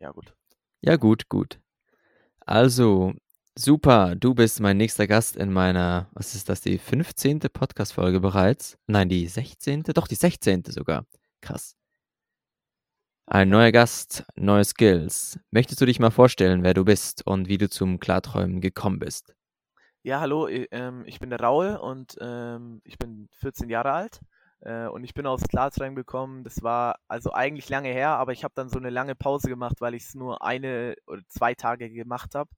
Ja, gut. Ja, gut, gut. Also, super, du bist mein nächster Gast in meiner, was ist das, die 15. Podcast-Folge bereits? Nein, die 16. Doch, die 16. sogar. Krass. Ein neuer Gast, neue Skills. Möchtest du dich mal vorstellen, wer du bist und wie du zum Klarträumen gekommen bist? Ja, hallo, i- ähm, ich bin der Raul und ähm, ich bin 14 Jahre alt äh, und ich bin aufs Klarträumen gekommen. Das war also eigentlich lange her, aber ich habe dann so eine lange Pause gemacht, weil ich es nur eine oder zwei Tage gemacht habe.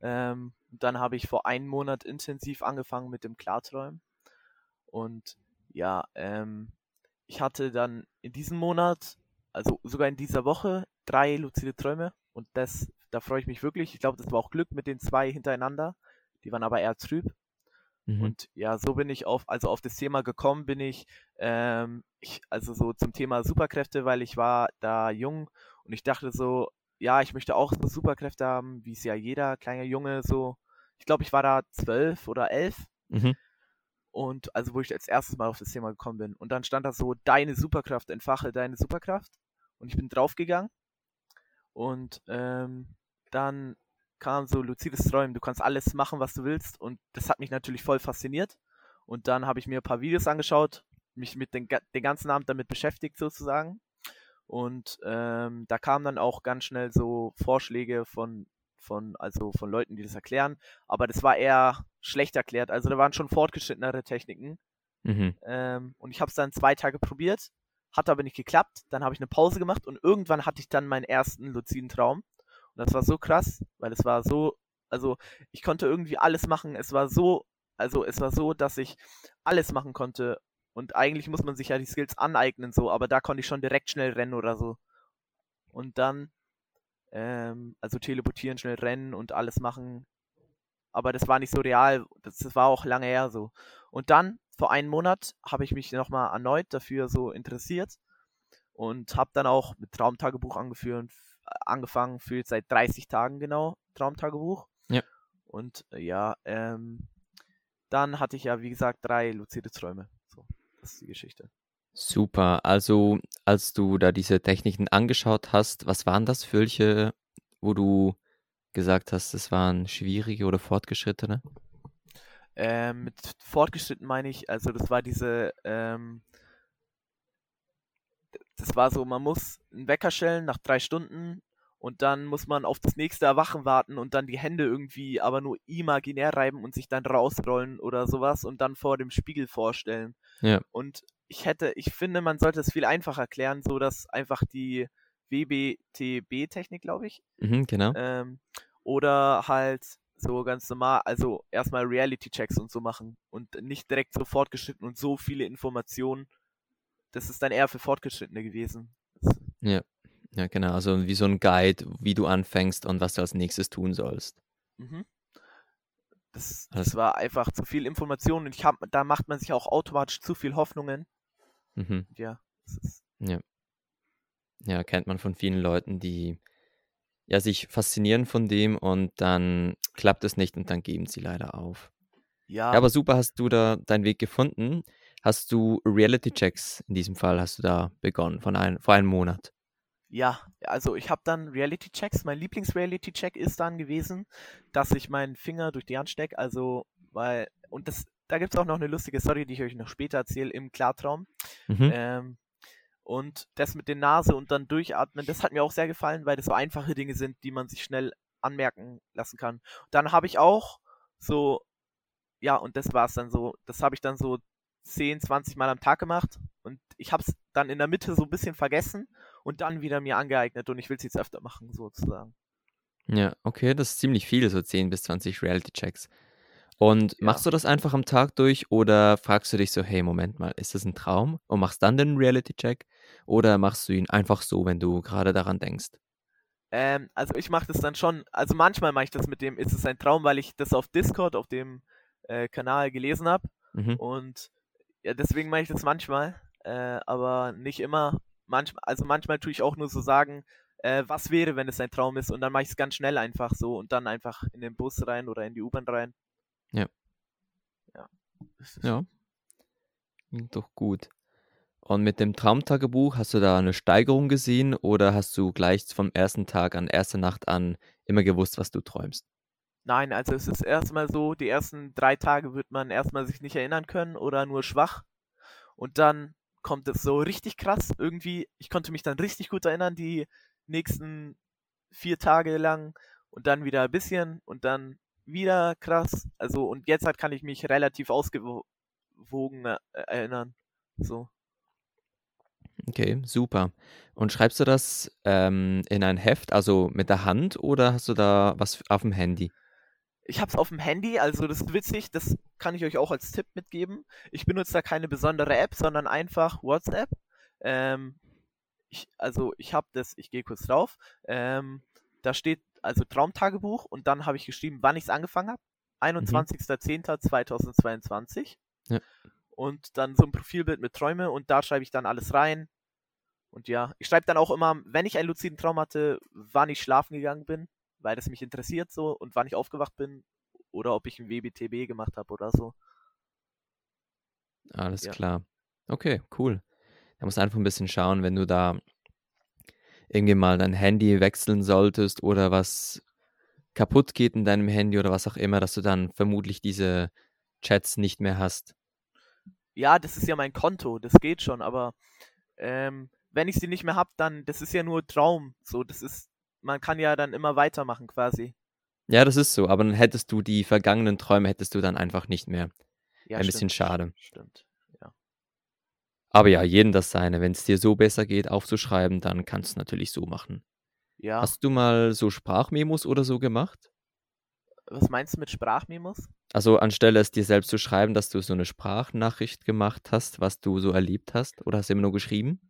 Ähm, dann habe ich vor einem Monat intensiv angefangen mit dem Klarträumen und ja, ähm, ich hatte dann in diesem Monat, also sogar in dieser Woche, drei luzide Träume und das, da freue ich mich wirklich. Ich glaube, das war auch Glück mit den zwei hintereinander. Die waren aber eher trüb. Mhm. Und ja, so bin ich auf, also auf das Thema gekommen, bin ich, ähm, ich, also so zum Thema Superkräfte, weil ich war da jung und ich dachte so, ja, ich möchte auch so Superkräfte haben, wie es ja jeder kleine Junge so, ich glaube, ich war da zwölf oder elf Mhm. und also wo ich als erstes mal auf das Thema gekommen bin. Und dann stand da so, deine Superkraft, entfache deine Superkraft. Und ich bin draufgegangen und ähm, dann kam so luzides Träumen. Du kannst alles machen, was du willst. Und das hat mich natürlich voll fasziniert. Und dann habe ich mir ein paar Videos angeschaut, mich mit den, den ganzen Abend damit beschäftigt sozusagen. Und ähm, da kamen dann auch ganz schnell so Vorschläge von, von, also von Leuten, die das erklären. Aber das war eher schlecht erklärt. Also da waren schon fortgeschrittenere Techniken. Mhm. Ähm, und ich habe es dann zwei Tage probiert, hat aber nicht geklappt. Dann habe ich eine Pause gemacht und irgendwann hatte ich dann meinen ersten luziden Traum. Und das war so krass, weil es war so, also ich konnte irgendwie alles machen. Es war so, also es war so, dass ich alles machen konnte. Und eigentlich muss man sich ja die Skills aneignen, so, aber da konnte ich schon direkt schnell rennen oder so. Und dann, ähm, also teleportieren, schnell rennen und alles machen. Aber das war nicht so real. Das, das war auch lange her so. Und dann, vor einem Monat, habe ich mich nochmal erneut dafür so interessiert und habe dann auch mit Traumtagebuch angeführt, angefangen jetzt seit 30 Tagen genau Traumtagebuch. Ja. Und äh, ja, ähm, dann hatte ich ja, wie gesagt, drei luzide Träume. So, das ist die Geschichte. Super. Also, als du da diese Techniken angeschaut hast, was waren das für welche, wo du gesagt hast, es waren schwierige oder fortgeschrittene? Ähm, mit fortgeschritten meine ich, also das war diese, ähm, das war so, man muss einen Wecker stellen nach drei Stunden und dann muss man auf das nächste Erwachen warten und dann die Hände irgendwie aber nur imaginär reiben und sich dann rausrollen oder sowas und dann vor dem Spiegel vorstellen. Ja. Und ich hätte, ich finde, man sollte es viel einfacher erklären, so dass einfach die WBTB-Technik, glaube ich, Mhm, genau. ähm, oder halt so ganz normal, also erstmal Reality-Checks und so machen und nicht direkt so fortgeschritten und so viele Informationen. Das ist dann eher für Fortgeschrittene gewesen. Ja. Ja, genau. Also wie so ein Guide, wie du anfängst und was du als nächstes tun sollst. mhm. das, Also- das war einfach zu viel Information und ich hab, da macht man sich auch automatisch zu viel Hoffnungen. Mhm. Ja, ist, Ja, kennt man von vielen Leuten, die ja sich faszinieren von dem und dann klappt es nicht und dann geben sie leider auf. ja, Ja, aber super, hast du da deinen Weg gefunden. Hast du Reality-Checks in diesem Fall, hast du da begonnen, von ein, vor einem Monat? Ja, also ich habe dann Reality-Checks. Mein Lieblings-Reality-Check ist dann gewesen, dass ich meinen Finger durch die Hand stecke. Also, weil, und das, da gibt es auch noch eine lustige Story, die ich euch noch später erzähle im Klartraum. Mhm. Ähm, und das mit der Nase und dann durchatmen, das hat mir auch sehr gefallen, weil das so einfache Dinge sind, die man sich schnell anmerken lassen kann. Dann habe ich auch so, ja, und das war es dann so, das habe ich dann so 10, 20 Mal am Tag gemacht und ich habe es dann in der Mitte so ein bisschen vergessen und dann wieder mir angeeignet und ich will es jetzt öfter machen, sozusagen. Ja, okay, das ist ziemlich viel, so 10 bis 20 Reality-Checks. Und Ja. machst du das einfach am Tag durch oder fragst du dich so, hey, Moment mal, ist das ein Traum? Und machst dann den Reality-Check? Oder machst du ihn einfach so, wenn du gerade daran denkst? Ähm, also ich mache das dann schon, also manchmal mache ich das mit dem, ist es ein Traum, weil ich das auf Discord, auf dem äh, Kanal gelesen habe Mhm. und ja, deswegen mache ich das manchmal, äh, aber nicht immer. Manchmal, also manchmal tue ich auch nur so sagen, äh, was wäre, wenn es ein Traum ist und dann mache ich es ganz schnell einfach so und dann einfach in den Bus rein oder in die U-Bahn rein. Ja. Ja. Ja. Klingt doch gut. Und mit dem Traumtagebuch hast du da eine Steigerung gesehen oder hast du gleich vom ersten Tag an, erste Nacht an immer gewusst, was du träumst? Nein, also es ist erstmal so, die ersten drei Tage wird man erstmal sich nicht erinnern können oder nur schwach. Und dann kommt es so richtig krass. Irgendwie, ich konnte mich dann richtig gut erinnern, die nächsten vier Tage lang und dann wieder ein bisschen und dann wieder krass. Also, und jetzt halt kann ich mich relativ ausgewogen äh, erinnern. So. Okay, super. Und schreibst du das ähm, in ein Heft, also mit der Hand, oder hast du da was auf dem Handy? Ich habe es auf dem Handy, also das ist witzig, das kann ich euch auch als Tipp mitgeben. Ich benutze da keine besondere App, sondern einfach WhatsApp. Ähm, ich, also ich habe das, ich gehe kurz drauf. Ähm, da steht also Traumtagebuch und dann habe ich geschrieben, wann ich es angefangen habe. 21.10.2022. Ja. Und dann so ein Profilbild mit Träume und da schreibe ich dann alles rein. Und ja, ich schreibe dann auch immer, wenn ich einen luziden Traum hatte, wann ich schlafen gegangen bin, weil das mich interessiert so und wann ich aufgewacht bin oder ob ich ein WBTB gemacht habe oder so. Alles Ja. klar. Okay, cool. Da musst du einfach ein bisschen schauen, wenn du da irgendwie mal dein Handy wechseln solltest oder was kaputt geht in deinem Handy oder was auch immer, dass du dann vermutlich diese Chats nicht mehr hast. Ja, das ist ja mein Konto, das geht schon, aber ähm, wenn ich sie nicht mehr habe, dann, das ist ja nur Traum. So, das ist, man kann ja dann immer weitermachen quasi. Ja, das ist so, aber dann hättest du die vergangenen Träume hättest du dann einfach nicht mehr. Ja, Ein bisschen stimmt, schade. Stimmt. Aber ja, jedem das seine. Wenn es dir so besser geht, aufzuschreiben, dann kannst du es natürlich so machen. Ja. Hast du mal so Sprachmemos oder so gemacht? Was meinst du mit Sprachmemos? Also anstelle es dir selbst zu schreiben, dass du so eine Sprachnachricht gemacht hast, was du so erlebt hast, oder hast du immer nur geschrieben?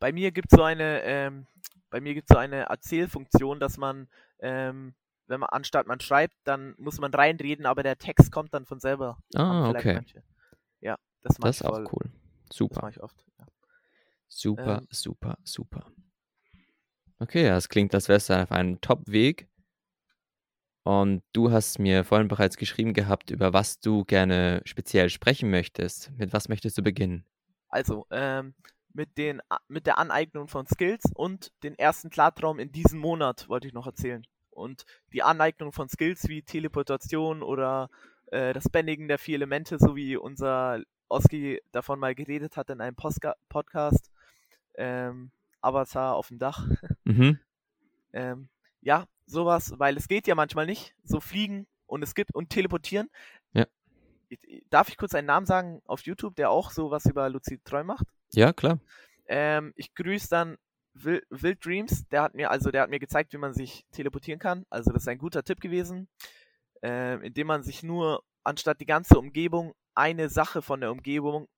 Bei mir gibt so eine, ähm, bei mir gibt so eine Erzählfunktion, dass man, ähm, wenn man anstatt man schreibt, dann muss man reinreden, aber der Text kommt dann von selber. Ah, okay. manche. Ja, das mache Das ist auch voll. cool. Das Super, mache ich oft. Ja. super, Ähm, super, super. Okay, ja, das klingt, wärst du auf einem Top-Weg. Und du hast mir vorhin bereits geschrieben gehabt, über was du gerne speziell sprechen möchtest. Mit was möchtest du beginnen? Also, ähm, mit, den, mit der Aneignung von Skills und den ersten Klartraum in diesem Monat wollte ich noch erzählen. Und die Aneignung von Skills wie Teleportation oder äh, das Bändigen der vier Elemente, so wie unser Oski davon mal geredet hat in einem Postka Podcast. Ähm, Avatar auf dem Dach. Mhm. Ähm, ja, sowas, weil es geht ja manchmal nicht. So fliegen und es gibt und teleportieren. Ja. Darf ich kurz einen Namen sagen auf YouTube, der auch sowas über Lucid Träum macht? Ja, klar. Ähm, ich grüße dann Wild, Wild Dreams. Der hat mir, also der hat mir gezeigt, wie man sich teleportieren kann. Also das ist ein guter Tipp gewesen. Ähm, indem man sich nur anstatt die ganze Umgebung eine Sache von der Umgebung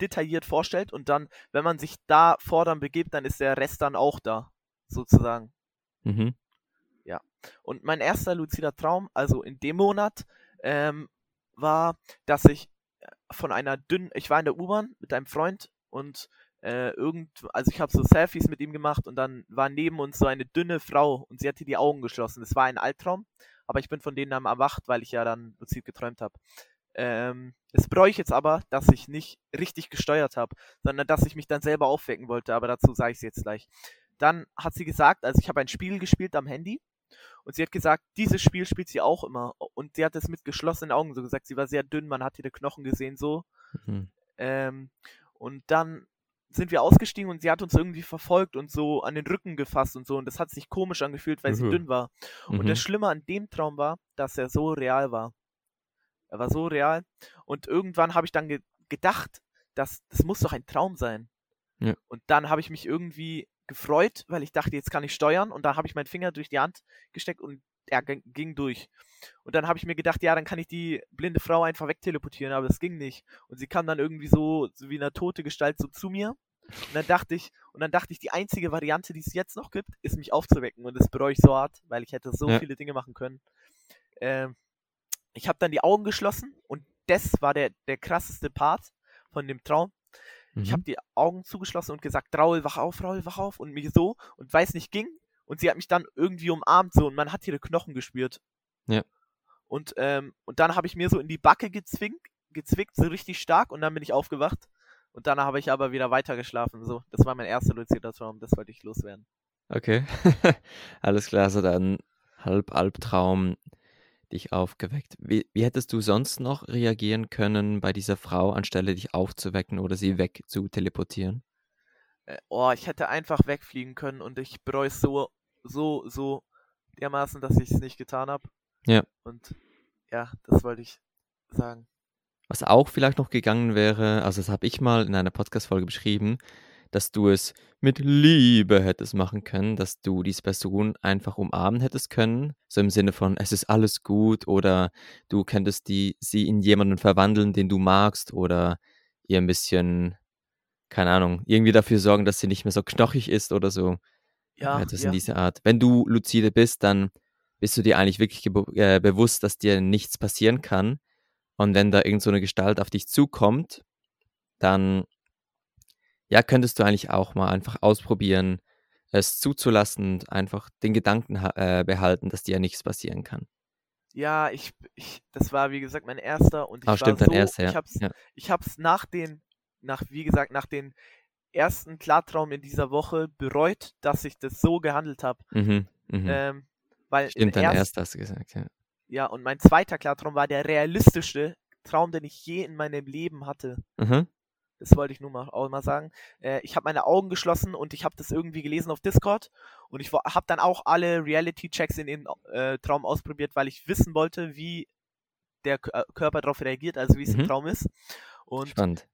detailliert vorstellt und dann, wenn man sich da vor dann begibt, dann ist der Rest dann auch da, sozusagen. Mhm. Und mein erster luzider Traum, also in dem Monat, ähm, war, dass ich äh, von einer dünnen, ich war in der U-Bahn mit einem Freund und äh, irgend, also ich habe so Selfies mit ihm gemacht und dann war neben uns so eine dünne Frau und sie hatte die Augen geschlossen. Das war ein Albtraum, aber ich bin von denen dann erwacht, weil ich ja dann luzid geträumt habe. Ähm, es bereue ich jetzt aber, dass ich nicht richtig gesteuert habe, sondern dass ich mich dann selber aufwecken wollte, aber dazu sage ich es jetzt gleich. Dann hat sie gesagt, also ich habe ein Spiel gespielt am Handy und sie hat gesagt, dieses Spiel spielt sie auch immer. Und sie hat es mit geschlossenen Augen so gesagt. Sie war sehr dünn, man hat ihre Knochen gesehen so. Mhm. Ähm, und dann sind wir ausgestiegen und sie hat uns irgendwie verfolgt und so an den Rücken gefasst und so. Und das hat sich komisch angefühlt, weil sie Mhm. dünn war. Und Mhm. das Schlimme an dem Traum war, dass er so real war. Er war so real. Und irgendwann habe ich dann ge gedacht, dass das muss doch ein Traum sein. Ja. Und dann habe ich mich irgendwie gefreut, weil ich dachte, jetzt kann ich steuern. Und dann habe ich meinen Finger durch die Hand gesteckt und er ging, ging durch. Und dann habe ich mir gedacht, ja, dann kann ich die blinde Frau einfach wegteleportieren, aber das ging nicht. Und sie kam dann irgendwie so, so wie eine tote Gestalt so zu mir. Und dann dachte ich, und dann dachte ich, die einzige Variante, die es jetzt noch gibt, ist mich aufzuwecken. Und das bereue ich so hart, weil ich hätte so Ja. viele Dinge machen können. Ähm, ich habe dann die Augen geschlossen und das war der, der krasseste Part von dem Traum. Ich Mhm. habe die Augen zugeschlossen und gesagt, Raul, wach auf, Raul, wach auf. Und mich so und weiß nicht, ging. Und sie hat mich dann irgendwie umarmt so und man hat ihre Knochen gespürt. Ja. Und, ähm, und dann habe ich mir so in die Backe gezwingt, gezwickt, so richtig stark und dann bin ich aufgewacht. Und dann habe ich aber wieder weiter geschlafen. So, das war mein erster luzidner Traum, das wollte ich loswerden. Okay, alles klar, so dann halb Albtraum dich aufgeweckt. Wie, wie hättest du sonst noch reagieren können bei dieser Frau, anstelle dich aufzuwecken oder sie weg zu teleportieren? Äh, oh, ich hätte einfach wegfliegen können und ich bereue es so, so, so dermaßen, dass ich es nicht getan habe. Ja. Und ja, das wollte ich sagen. Was auch vielleicht noch gegangen wäre, also das habe ich mal in einer Podcast-Folge beschrieben, dass du es mit Liebe hättest machen können, dass du diese Person einfach umarmen hättest können, so im Sinne von es ist alles gut oder du könntest die sie in jemanden verwandeln, den du magst oder ihr ein bisschen keine Ahnung, irgendwie dafür sorgen, dass sie nicht mehr so knochig ist oder so. Ja, Etwas ja. in dieser Art. Wenn du lucide bist, dann bist du dir eigentlich wirklich äh, bewusst, dass dir nichts passieren kann. Und wenn da irgend so eine Gestalt auf dich zukommt, dann ja, könntest du eigentlich auch mal einfach ausprobieren, es zuzulassen und einfach den Gedanken äh, behalten, dass dir ja nichts passieren kann. Ja, ich, ich, das war wie gesagt mein erster und ich war stimmt, so, dein erster, ja. ich hab's, ja. ich hab's nach den, nach, wie gesagt, nach den ersten Klartraum in dieser Woche bereut, dass ich das so gehandelt habe. Mhm, mhm. Ähm, weil Stimmt, im dein erst- erster hast du gesagt, ja. Ja, und mein zweiter Klartraum war der realistischste Traum, den ich je in meinem Leben hatte. Mhm. Das wollte ich nur mal auch mal sagen. Äh, ich habe meine Augen geschlossen und ich habe das irgendwie gelesen auf Discord und ich habe dann auch alle Reality-Checks in den äh, Traum ausprobiert, weil ich wissen wollte, wie der K äh, Körper darauf reagiert, also wie es Mhm. im Traum ist. Und Spannend.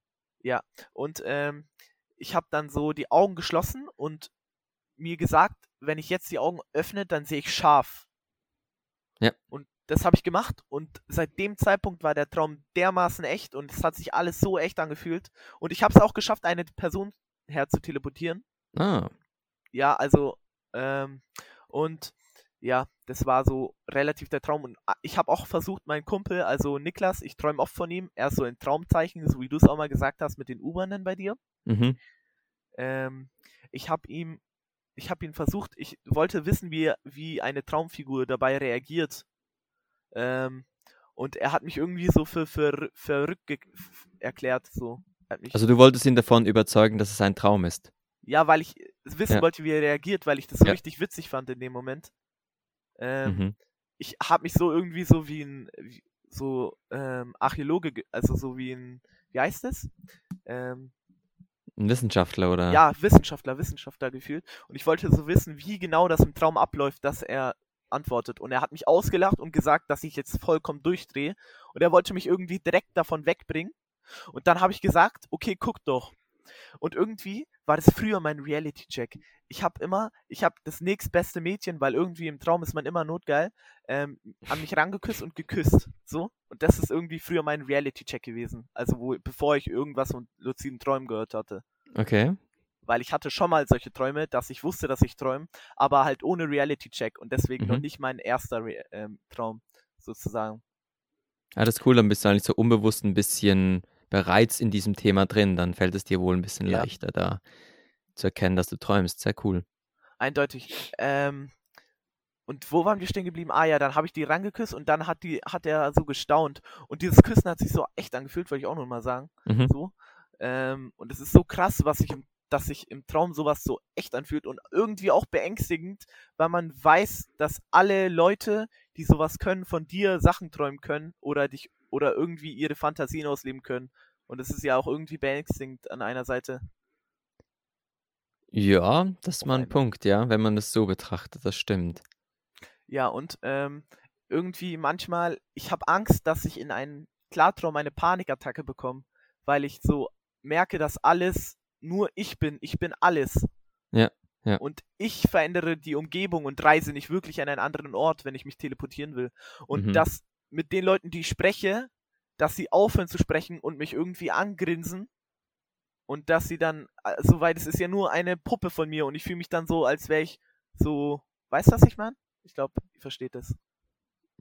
und ähm, ich habe dann so die Augen geschlossen und mir gesagt, wenn ich jetzt die Augen öffne, dann sehe ich scharf. Ja. Und das habe ich gemacht und seit dem Zeitpunkt war der Traum dermaßen echt und es hat sich alles so echt angefühlt. Und ich habe es auch geschafft, eine Person herzuteleportieren. Ah, Ja, also, ähm, und ja, das war so relativ der Traum. Und ah, ich habe auch versucht, meinen Kumpel, also Niklas, ich träume oft von ihm, er ist so in Traumzeichen, so wie du es auch mal gesagt hast mit den U-Bahnen bei dir. mhm. Ähm, ich habe ihm, ich habe ihn versucht, ich wollte wissen, wie, wie eine Traumfigur dabei reagiert. Ähm, und er hat mich irgendwie so für, für verrückt erklärt, so. Also du wolltest ihn davon überzeugen, dass es ein Traum ist. ja, weil ich wissen Ja. wollte, wie er reagiert, weil ich das so Ja. richtig witzig fand in dem Moment. Ähm, Mhm. ich habe mich so irgendwie so wie ein wie, so ähm, Archäologe, ge- also so wie ein, wie heißt es? Ähm, Ein Wissenschaftler oder? ja, Wissenschaftler, Wissenschaftler gefühlt. Und ich wollte so wissen, wie genau das im Traum abläuft, dass er antwortet. Und er hat mich ausgelacht und gesagt, dass ich jetzt vollkommen durchdrehe. Und er wollte mich irgendwie direkt davon wegbringen. Und dann habe ich gesagt, okay, guck doch. Und irgendwie war das früher mein Reality-Check. Ich habe immer, ich habe das nächstbeste Mädchen, weil irgendwie im Traum ist man immer notgeil, ähm, an mich rangeküsst und geküsst. So. Und das ist irgendwie früher mein Reality-Check gewesen. Also wo, bevor ich irgendwas von luziden Träumen gehört hatte Okay. Weil ich hatte schon mal solche Träume, dass ich wusste, dass ich träume, aber halt ohne Reality-Check und deswegen noch Mhm. nicht mein erster Re ähm, Traum sozusagen. Ja, das ist cool, dann bist du eigentlich so unbewusst ein bisschen bereits in diesem Thema drin. Dann fällt es dir wohl ein bisschen Ja. leichter, da zu erkennen, dass du träumst. Sehr cool. Eindeutig. Ähm, und wo waren wir stehen geblieben? Ah ja, dann habe ich die rangeküsst und dann hat die, hat er so gestaunt. Und dieses Küssen hat sich so echt angefühlt, wollte ich auch noch mal sagen. Mhm. So. Ähm, und es ist so krass, was ich im, dass sich im Traum sowas so echt anfühlt und irgendwie auch beängstigend, weil man weiß, dass alle Leute, die sowas können, von dir Sachen träumen können oder dich oder irgendwie ihre Fantasien ausleben können. Und es ist ja auch irgendwie beängstigend an einer Seite. Ja, das ist mal ein. Punkt, ja, wenn man das so betrachtet, das stimmt. Ja, und ähm, irgendwie manchmal, ich habe Angst, dass ich in einen Klartraum eine Panikattacke bekomme, weil ich so merke, dass alles nur ich bin. Ich bin alles. Ja, ja. Und ich verändere die Umgebung und reise nicht wirklich an einen anderen Ort, wenn ich mich teleportieren will. Und Mhm. dass mit den Leuten, die ich spreche, dass sie aufhören zu sprechen und mich irgendwie angrinsen. Und dass sie dann, äh, soweit es ist ja nur eine Puppe von mir und ich fühle mich dann so, als wäre ich so, weißt du, was ich meine? Ich glaube, ihr versteht das.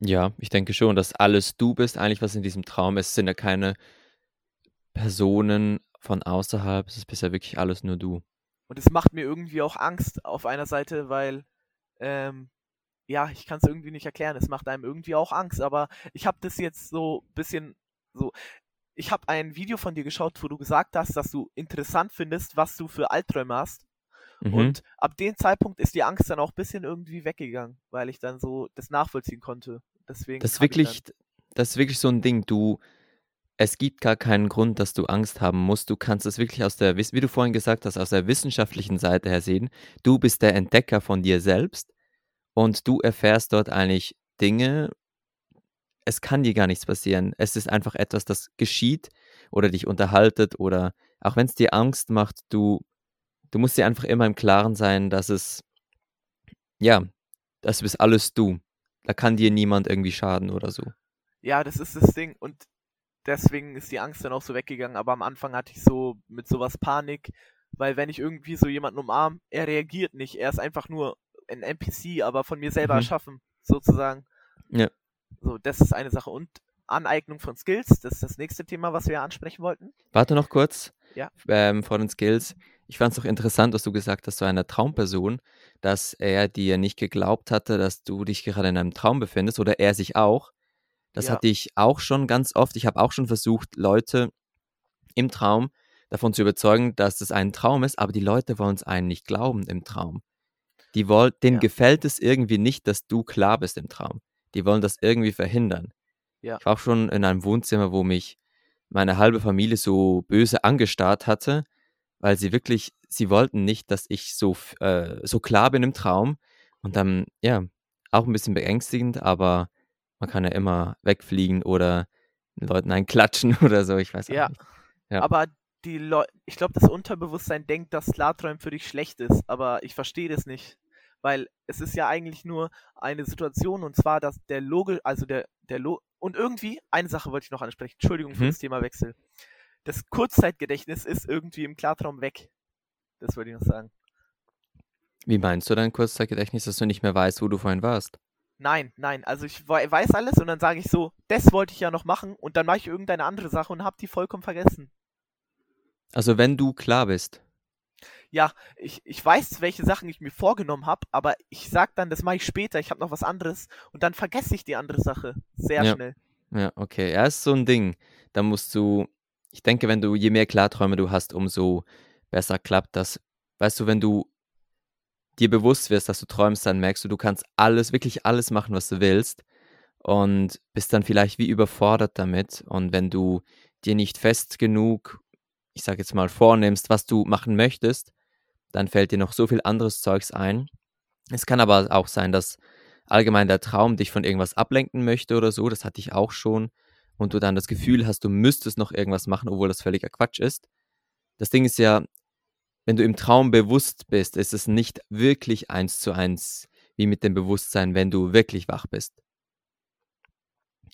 Ja, ich denke schon, dass alles du bist, eigentlich was in diesem Traum ist, sind ja keine Personen von außerhalb, es ist bisher wirklich alles nur du. Und es macht mir irgendwie auch Angst auf einer Seite, weil, ähm, ja, ich kann es irgendwie nicht erklären. Es macht einem irgendwie auch Angst, aber ich habe das jetzt so ein bisschen so. ich habe ein Video von dir geschaut, wo du gesagt hast, dass du interessant findest, was du für Albträume hast. Mhm. Und ab dem Zeitpunkt ist die Angst dann auch ein bisschen irgendwie weggegangen, weil ich dann so das nachvollziehen konnte. Deswegen Das ist wirklich, das ist wirklich so ein Ding. Du, es gibt gar keinen Grund, dass du Angst haben musst. Du kannst es wirklich aus der, wie du vorhin gesagt hast, aus der wissenschaftlichen Seite her sehen. Du bist der Entdecker von dir selbst und du erfährst dort eigentlich Dinge. Es kann dir gar nichts passieren. Es ist einfach etwas, das geschieht oder dich unterhaltet oder auch wenn es dir Angst macht, du, du musst dir einfach immer im Klaren sein, dass es, ja, das bist alles du. Da kann dir niemand irgendwie schaden oder so. Ja, das ist das Ding. Und deswegen ist die Angst dann auch so weggegangen. Aber am Anfang hatte ich so mit sowas Panik, weil wenn ich irgendwie so jemanden umarme, er reagiert nicht. Er ist einfach nur ein NPC, aber von mir selber Mhm. erschaffen, sozusagen. Ja. So, das ist eine Sache. Und Aneignung von Skills, das ist das nächste Thema, was wir ansprechen wollten. Warte noch kurz. Ja. Ähm, vor den Skills. Ich fand es auch interessant, dass du gesagt hast, zu einer Traumperson, dass er dir nicht geglaubt hatte, dass du dich gerade in einem Traum befindest oder er sich auch. Das Ja. hatte ich auch schon ganz oft. Ich habe auch schon versucht, Leute im Traum davon zu überzeugen, dass es ein Traum ist, aber die Leute wollen es einen nicht glauben im Traum. Die wollen, denen Ja. gefällt es irgendwie nicht, dass du klar bist im Traum. Die wollen das irgendwie verhindern. Ja. Ich war auch schon in einem Wohnzimmer, wo mich meine halbe Familie so böse angestarrt hatte, weil sie wirklich, sie wollten nicht, dass ich so, äh, so klar bin im Traum. Und dann, ja, auch ein bisschen beängstigend, aber man kann ja immer wegfliegen oder den Leuten einen klatschen oder so, ich weiß Ja. nicht. Ja. Aber die Leute, ich glaube, das Unterbewusstsein denkt, dass Klarträumen für dich schlecht ist, aber ich verstehe das nicht. Weil es ist ja eigentlich nur eine Situation und zwar, dass der Loge, also der, der Lo und irgendwie, eine Sache wollte ich noch ansprechen, Entschuldigung für Mhm. das Themawechsel. Das Kurzzeitgedächtnis ist irgendwie im Klartraum weg. Das wollte ich noch sagen. Wie meinst du dein Kurzzeitgedächtnis, dass du nicht mehr weißt, wo du vorhin warst? Nein, nein, also ich wei- weiß alles und dann sage ich so, das wollte ich ja noch machen und dann mache ich irgendeine andere Sache und hab die vollkommen vergessen. Also wenn du klar bist. ja, ich, ich weiß, welche Sachen ich mir vorgenommen habe, aber ich sag dann, das mache ich später, ich habe noch was anderes und dann vergesse ich die andere Sache sehr Ja. schnell. Ja, okay. Ja, ist so ein Ding. Da musst du, ich denke, wenn du, je mehr Klarträume du hast, umso besser klappt das. Weißt du, wenn du dir bewusst wirst, dass du träumst, dann merkst du, du kannst alles, wirklich alles machen, was du willst und bist dann vielleicht wie überfordert damit. Und wenn du dir nicht fest genug, ich sag jetzt mal, vornimmst, was du machen möchtest, dann fällt dir noch so viel anderes Zeugs ein. Es kann aber auch sein, dass allgemein der Traum dich von irgendwas ablenken möchte oder so, das hatte ich auch schon, und du dann das Gefühl hast, du müsstest noch irgendwas machen, obwohl das völliger Quatsch ist. Das Ding ist ja, wenn du im Traum bewusst bist, ist es nicht wirklich eins zu eins wie mit dem Bewusstsein, wenn du wirklich wach bist.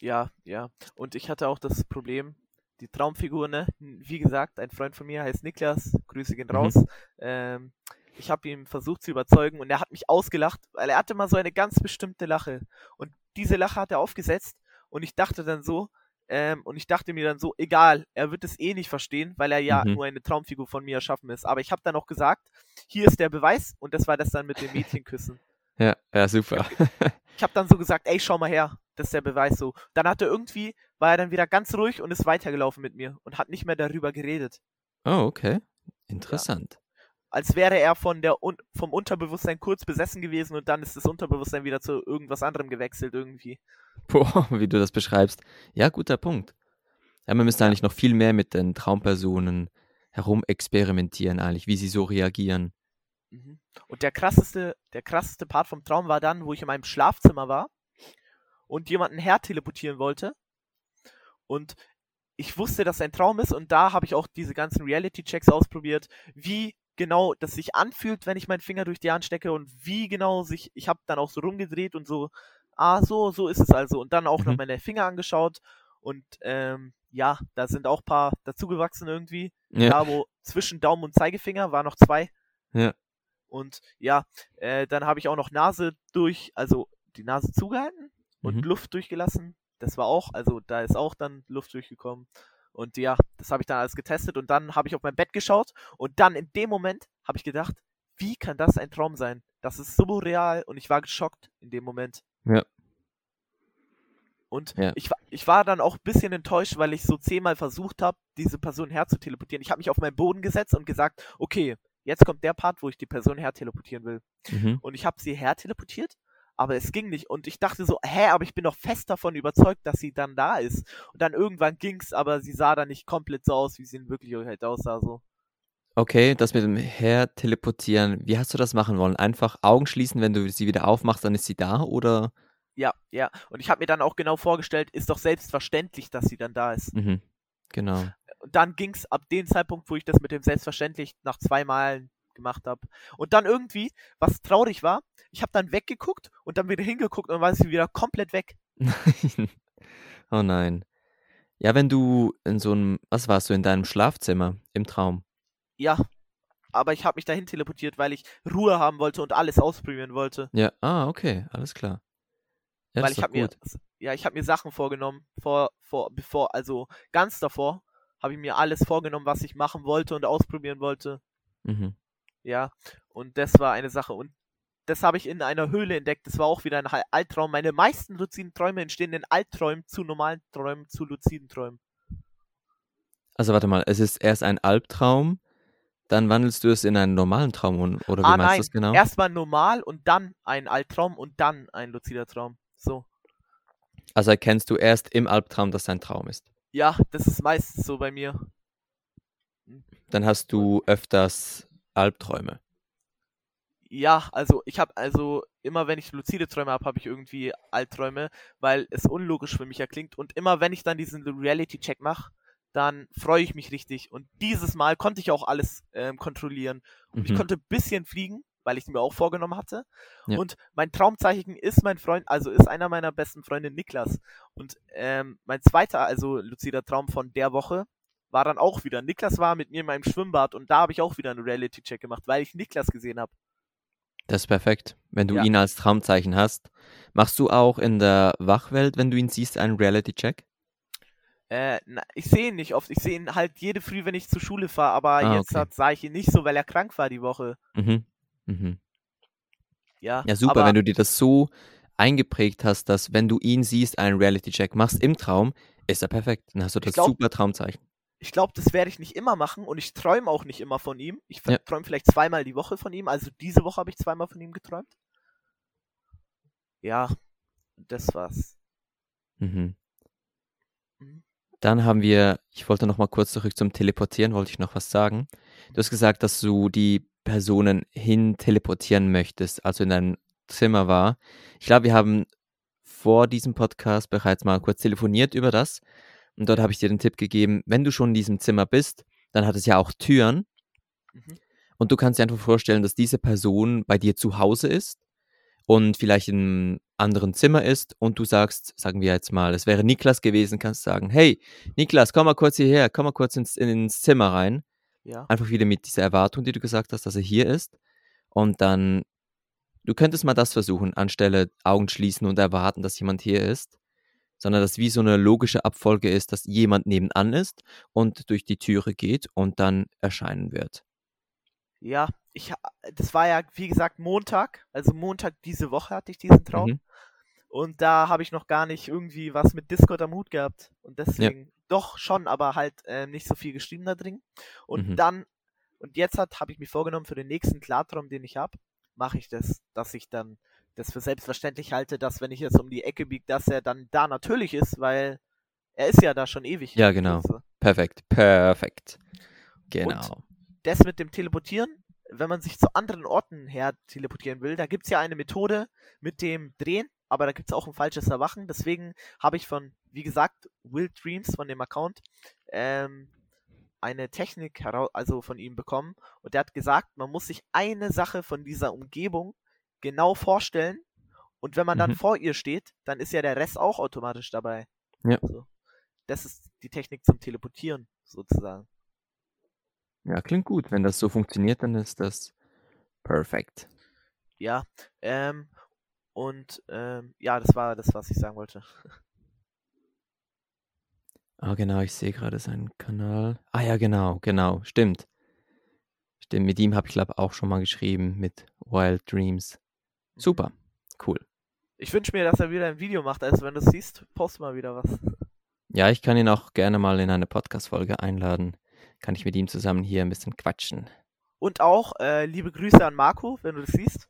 Ja, ja. Und ich hatte auch das Problem, die Traumfigur, ne? Wie gesagt, ein Freund von mir heißt Niklas, Grüße gehen Mhm. raus. Ähm, ich habe ihn versucht zu überzeugen und er hat mich ausgelacht, weil er hatte mal so eine ganz bestimmte Lache. Und diese Lache hat er aufgesetzt und ich dachte dann so, ähm, und ich dachte mir dann so, egal, er wird es eh nicht verstehen, weil er ja Mhm. nur eine Traumfigur von mir erschaffen ist. Aber ich habe dann auch gesagt, hier ist der Beweis und das war das dann mit dem Mädchenküssen. Ja, ja, super. Ich habe dann so gesagt, ey, schau mal her, das ist der Beweis so. Dann hat er irgendwie, war er dann wieder ganz ruhig und ist weitergelaufen mit mir und hat nicht mehr darüber geredet. Oh, okay. Interessant. Als wäre er von der Un vom Unterbewusstsein kurz besessen gewesen und dann ist das Unterbewusstsein wieder zu irgendwas anderem gewechselt irgendwie. Boah, wie du das beschreibst. Ja, guter Punkt. Ja, man müsste eigentlich noch viel mehr mit den Traumpersonen herumexperimentieren, eigentlich, wie sie so reagieren. Mhm. Und der krasseste, der krasseste Part vom Traum war dann, wo ich in meinem Schlafzimmer war und jemanden her teleportieren wollte. Und ich wusste, dass es ein Traum ist und da habe ich auch diese ganzen Reality-Checks ausprobiert, wie genau das sich anfühlt, wenn ich meinen Finger durch die Hand stecke und wie genau sich, ich habe dann auch so rumgedreht und so, ah, so, so ist es also. Und dann auch noch Mhm. meine Finger angeschaut und ähm, ja, da sind auch ein paar dazugewachsen irgendwie. Ja, Da, wo zwischen Daumen und Zeigefinger waren noch zwei. ja. Und ja, äh, dann habe ich auch noch Nase durch, also die Nase zugehalten und Mhm. Luft durchgelassen. Das war auch, also da ist auch dann Luft durchgekommen. Und ja, das habe ich dann alles getestet und dann habe ich auf mein Bett geschaut und dann in dem Moment habe ich gedacht, wie kann das ein Traum sein? Das ist so real und ich war geschockt in dem Moment. Ja. Und Ja. ich, ich war dann auch ein bisschen enttäuscht, weil ich so zehnmal versucht habe, diese Person herzuteleportieren. Ich habe mich auf meinen Boden gesetzt und gesagt, okay, jetzt kommt der Part, wo ich die Person herteleportieren will. Mhm. Und ich habe sie herteleportiert, aber es ging nicht. Und ich dachte so, hä, aber ich bin doch fest davon überzeugt, dass sie dann da ist. Und dann irgendwann ging's, aber sie sah dann nicht komplett so aus, wie sie in Wirklichkeit aussah. So. Okay, das mit dem Herteleportieren, wie hast du das machen wollen? Einfach Augen schließen, wenn du sie wieder aufmachst, dann ist sie da oder? Ja, ja. Und ich habe mir dann auch genau vorgestellt, ist doch selbstverständlich, dass sie dann da ist. Mhm. Genau. Und dann ging's ab dem Zeitpunkt, wo ich das mit dem selbstverständlich nach zwei Malen gemacht habe. Und dann irgendwie, was traurig war, ich habe dann weggeguckt und dann wieder hingeguckt und dann war sie wieder komplett weg. Oh nein. Ja, wenn du in so einem, was warst du, in deinem Schlafzimmer im Traum? Ja. Aber ich habe mich dahin teleportiert, weil ich Ruhe haben wollte und alles ausprobieren wollte. Ja, ah, okay, alles klar. Ja, weil ich habe mir, ja, ich habe mir Sachen vorgenommen, vor, vor, bevor, also ganz davor habe ich mir alles vorgenommen, was ich machen wollte und ausprobieren wollte. Mhm. Ja, und das war eine Sache. Und das habe ich in einer Höhle entdeckt. Das war auch wieder ein Albtraum. Meine meisten luziden Träume entstehen in Albträumen zu normalen Träumen zu luziden Träumen. Also warte mal, es ist erst ein Albtraum, dann wandelst du es in einen normalen Traum um, oder wie ah, meinst du das genau? Erstmal normal und dann ein Albtraum und dann ein luzider Traum. So. Also erkennst du erst im Albtraum, dass es ein Traum ist. Ja, das ist meistens so bei mir. Dann hast du öfters Albträume. Ja, also ich habe also immer wenn ich luzide Träume habe, habe ich irgendwie Albträume, weil es unlogisch für mich erklingt und immer wenn ich dann diesen Reality Check mache, dann freue ich mich richtig und dieses Mal konnte ich auch alles ähm, kontrollieren und ich Mhm. konnte ein bisschen fliegen, weil ich es mir auch vorgenommen hatte Ja. und mein Traumzeichen ist mein Freund, also ist einer meiner besten Freunde Niklas und ähm, mein zweiter, also luzider Traum von der Woche war dann auch wieder. Niklas war mit mir in meinem Schwimmbad und da habe ich auch wieder einen Reality Check gemacht, weil ich Niklas gesehen habe. Das ist perfekt. Wenn du Ja. ihn als Traumzeichen hast, machst du auch in der Wachwelt, wenn du ihn siehst, einen Reality-Check? Äh, na, ich sehe ihn nicht oft. Ich sehe ihn halt jede Früh, wenn ich zur Schule fahre, aber Ah, jetzt okay. sah ich ihn nicht so, weil er krank war die Woche. Mhm. Mhm. Ja, Ja, super, wenn du dir das so eingeprägt hast, dass wenn du ihn siehst, einen Reality-Check machst im Traum, ist er perfekt. Dann hast du das glaub- super Traumzeichen. Ich glaube, das werde ich nicht immer machen und ich träume auch nicht immer von ihm. Ich Ja. träume vielleicht zweimal die Woche von ihm. Also diese Woche habe ich zweimal von ihm geträumt. Ja, das war's. Mhm. Mhm. Dann haben wir, ich wollte noch mal kurz zurück zum Teleportieren, wollte ich noch was sagen. Du hast gesagt, dass du die Personen hin teleportieren möchtest, also in deinem Zimmer war. Ich glaube, wir haben vor diesem Podcast bereits mal kurz telefoniert über das. Und dort habe ich dir den Tipp gegeben, wenn du schon in diesem Zimmer bist, dann hat es ja auch Türen. Mhm. Und du kannst dir einfach vorstellen, dass diese Person bei dir zu Hause ist und vielleicht in einem anderen Zimmer ist und du sagst, sagen wir jetzt mal, es wäre Niklas gewesen, kannst sagen, hey, Niklas, komm mal kurz hierher, komm mal kurz ins, ins Zimmer rein. Ja. Einfach wieder mit dieser Erwartung, die du gesagt hast, dass er hier ist. Und dann, du könntest mal das versuchen, anstelle Augen schließen und erwarten, dass jemand hier ist, sondern dass wie so eine logische Abfolge ist, dass jemand nebenan ist und durch die Türe geht und dann erscheinen wird. Ja, ich, das war ja, wie gesagt, Montag. Also Montag diese Woche hatte ich diesen Traum. Mhm. Und da habe ich noch gar nicht irgendwie was mit Discord am Hut gehabt. Und deswegen, doch schon, aber halt äh, nicht so viel geschrieben da drin. Und Mhm. dann, und jetzt hat, habe ich mir vorgenommen, für den nächsten Klartraum, den ich habe, mache ich das, dass ich dann das für selbstverständlich halte, dass wenn ich jetzt um die Ecke biege, dass er dann da natürlich ist, weil er ist ja da schon ewig. Ja, genau. Also, Perfekt, perfekt. Genau. das mit dem Teleportieren, wenn man sich zu anderen Orten her teleportieren will, da gibt's ja eine Methode mit dem Drehen, aber da gibt's auch ein falsches Erwachen. Deswegen habe ich von, wie gesagt, Will Dreams von dem Account ähm, eine Technik heraus, also von ihm bekommen. Und der hat gesagt, man muss sich eine Sache von dieser Umgebung genau vorstellen. Und wenn man dann Mhm. vor ihr steht, dann ist ja der Rest auch automatisch dabei. Ja. So. Das ist die Technik zum Teleportieren, sozusagen. Ja, klingt gut. Wenn das so funktioniert, dann ist das perfekt. Ja, ähm, und ähm, ja, das war das, was ich sagen wollte. Ah, genau, ich sehe gerade seinen Kanal. Ah ja, genau, genau, stimmt. Stimmt, mit ihm habe ich glaube auch schon mal geschrieben mit Wild Dreams. Super, cool. Ich wünsche mir, dass er wieder ein Video macht. Also wenn du es siehst, post mal wieder was. Ja, ich kann ihn auch gerne mal in eine Podcast-Folge einladen. Kann ich mit ihm zusammen hier ein bisschen quatschen. Und auch äh, liebe Grüße an Marco, wenn du das siehst.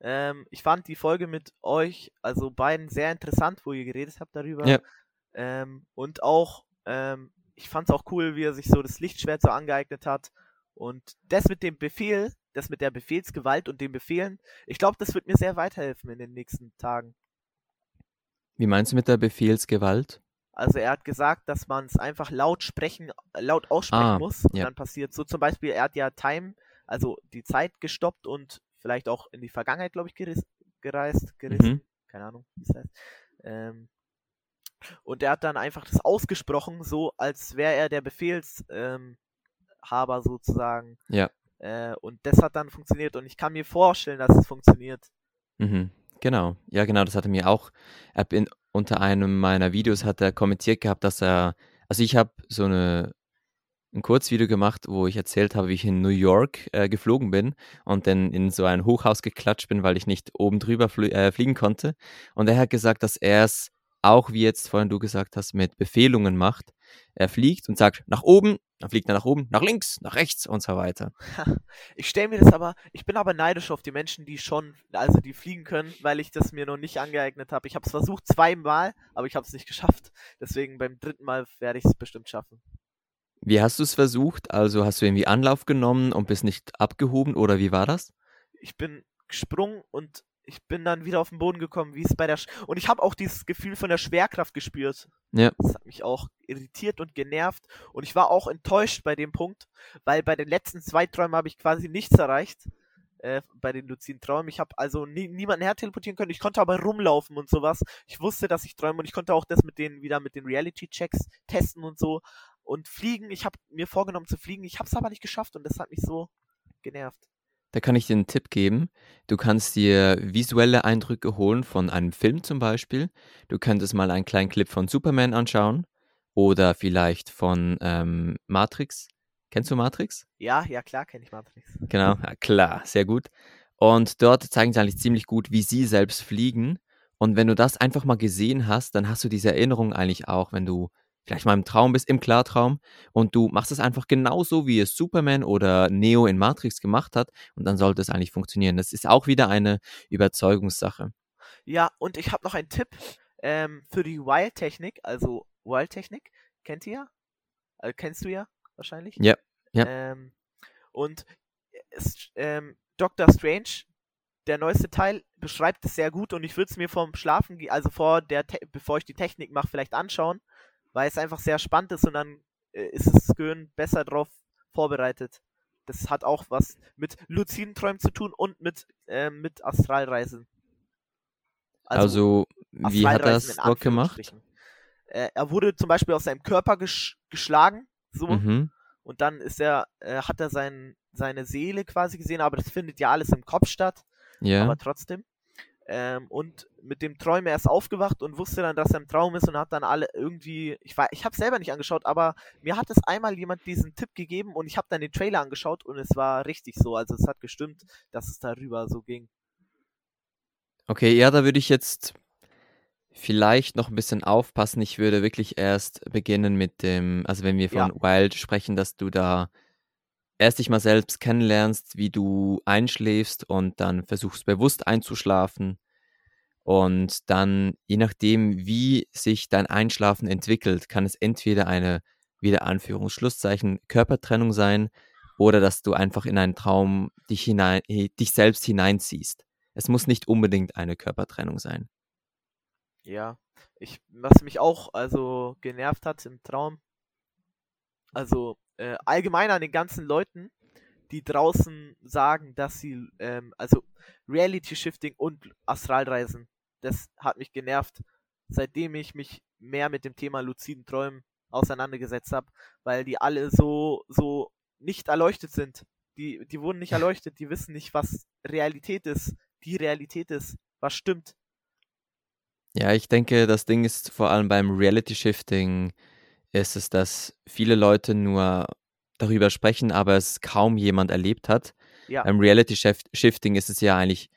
Ähm, ich fand die Folge mit euch, also beiden, sehr interessant, wo ihr geredet habt darüber. Ja. Ähm, und auch, ähm, ich fand es auch cool, wie er sich so das Lichtschwert so angeeignet hat. Und das mit dem Befehl, das mit der Befehlsgewalt und den Befehlen, ich glaube, das wird mir sehr weiterhelfen in den nächsten Tagen. Wie meinst du mit der Befehlsgewalt? Also er hat gesagt, dass man es einfach laut sprechen, laut aussprechen Ah, muss und ja. dann passiert so zum Beispiel, er hat ja Time, also die Zeit gestoppt und vielleicht auch in die Vergangenheit, glaube ich, geris- gereist, gerissen, Mhm. keine Ahnung, wie es heißt. Ähm, und er hat dann einfach das ausgesprochen, so als wäre er der Befehlshaber ähm, sozusagen. Ja. Äh, und das hat dann funktioniert und ich kann mir vorstellen, dass es funktioniert. Mhm. Genau. Ja, genau, das hat er mir auch. In, unter einem meiner Videos hat er kommentiert gehabt, dass er, also ich habe so eine, ein Kurzvideo gemacht, wo ich erzählt habe, wie ich in New York äh, geflogen bin und dann in so ein Hochhaus geklatscht bin, weil ich nicht oben drüber flie äh, fliegen konnte. Und er hat gesagt, dass er es auch, wie jetzt vorhin du gesagt hast, mit Befehlungen macht. Er fliegt und sagt nach oben, dann fliegt er nach oben, nach links, nach rechts und so weiter. Ich stelle mir das aber, ich bin aber neidisch auf die Menschen, die schon, also die fliegen können, weil ich das mir noch nicht angeeignet habe. Ich habe es versucht zweimal, aber ich habe es nicht geschafft. Deswegen beim dritten Mal werde ich es bestimmt schaffen. Wie hast du es versucht? Also hast du irgendwie Anlauf genommen und bist nicht abgehoben oder wie war das? Ich bin gesprungen und ich bin dann wieder auf den Boden gekommen, wie es bei der Sch und ich habe auch dieses Gefühl von der Schwerkraft gespürt. Ja. Das hat mich auch irritiert und genervt und ich war auch enttäuscht bei dem Punkt, weil bei den letzten zwei Träumen habe ich quasi nichts erreicht. Äh, bei den luziden Träumen. Ich habe also nie, niemanden herteleportieren können. Ich konnte aber rumlaufen und sowas. Ich wusste, dass ich träume und ich konnte auch das mit den wieder mit den Reality-Checks testen und so. Und fliegen, ich habe mir vorgenommen zu fliegen. Ich habe es aber nicht geschafft und das hat mich so genervt. Da kann ich dir einen Tipp geben. Du kannst dir visuelle Eindrücke holen von einem Film zum Beispiel. Du könntest mal einen kleinen Clip von Superman anschauen oder vielleicht von ähm, Matrix. Kennst du Matrix? Ja, ja klar, kenne ich Matrix. Genau, ja, klar, sehr gut. Und dort zeigen sie eigentlich ziemlich gut, wie sie selbst fliegen. Und wenn du das einfach mal gesehen hast, dann hast du diese Erinnerung eigentlich auch, wenn du vielleicht mal im Traum bist, im Klartraum, und du machst es einfach genauso, wie es Superman oder Neo in Matrix gemacht hat, und dann sollte es eigentlich funktionieren. Das ist auch wieder eine Überzeugungssache. Ja, und ich habe noch einen Tipp ähm, für die Wild-Technik, also Wild-Technik, kennt ihr ja? Also, kennst du ja wahrscheinlich? Ja, ja. Ähm, und ähm, Doctor Strange, der neueste Teil, beschreibt es sehr gut und ich würde es mir vom Schlafen, also vor der, Te bevor ich die Technik mache, vielleicht anschauen, weil es einfach sehr spannend ist und dann äh, ist das Gehirn besser drauf vorbereitet. Das hat auch was mit luziden Träumen zu tun und mit, ähm, mit Astralreisen. Also, wie hat Astralreisen das dort gemacht? Äh, er wurde zum Beispiel aus seinem Körper gesch geschlagen, so, Mhm. und dann ist er, äh, hat er sein, seine Seele quasi gesehen, aber das findet ja alles im Kopf statt, Ja. aber trotzdem. Ähm, und mit dem Träumen er ist aufgewacht und wusste dann, dass er im Traum ist und hat dann alle irgendwie, ich war, ich habe selber nicht angeschaut, aber mir hat es einmal jemand diesen Tipp gegeben und ich habe dann den Trailer angeschaut und es war richtig so, also es hat gestimmt, dass es darüber so ging. Okay, ja, da würde ich jetzt vielleicht noch ein bisschen aufpassen. Ich würde wirklich erst beginnen mit dem, also wenn wir Ja. von Wild sprechen, dass du da erst dich mal selbst kennenlernst, wie du einschläfst und dann versuchst bewusst einzuschlafen. Und dann, je nachdem, wie sich dein Einschlafen entwickelt, kann es entweder eine, wieder Anführungsschlusszeichen, Körpertrennung sein oder dass du einfach in einen Traum dich, hinein, dich selbst hineinziehst. Es muss nicht unbedingt eine Körpertrennung sein. Ja, ich, was mich auch also genervt hat im Traum, also äh, allgemein an den ganzen Leuten, die draußen sagen, dass sie, ähm, also Reality Shifting und Astralreisen, das hat mich genervt, seitdem ich mich mehr mit dem Thema luziden Träumen auseinandergesetzt habe, weil die alle so, so nicht erleuchtet sind. Die, die wurden nicht erleuchtet, die wissen nicht, was Realität ist, die Realität ist, was stimmt. Ja, ich denke, das Ding ist vor allem beim Reality Shifting ist es, dass viele Leute nur darüber sprechen, aber es kaum jemand erlebt hat. Ja. Beim Reality Shif- Shifting ist es ja eigentlich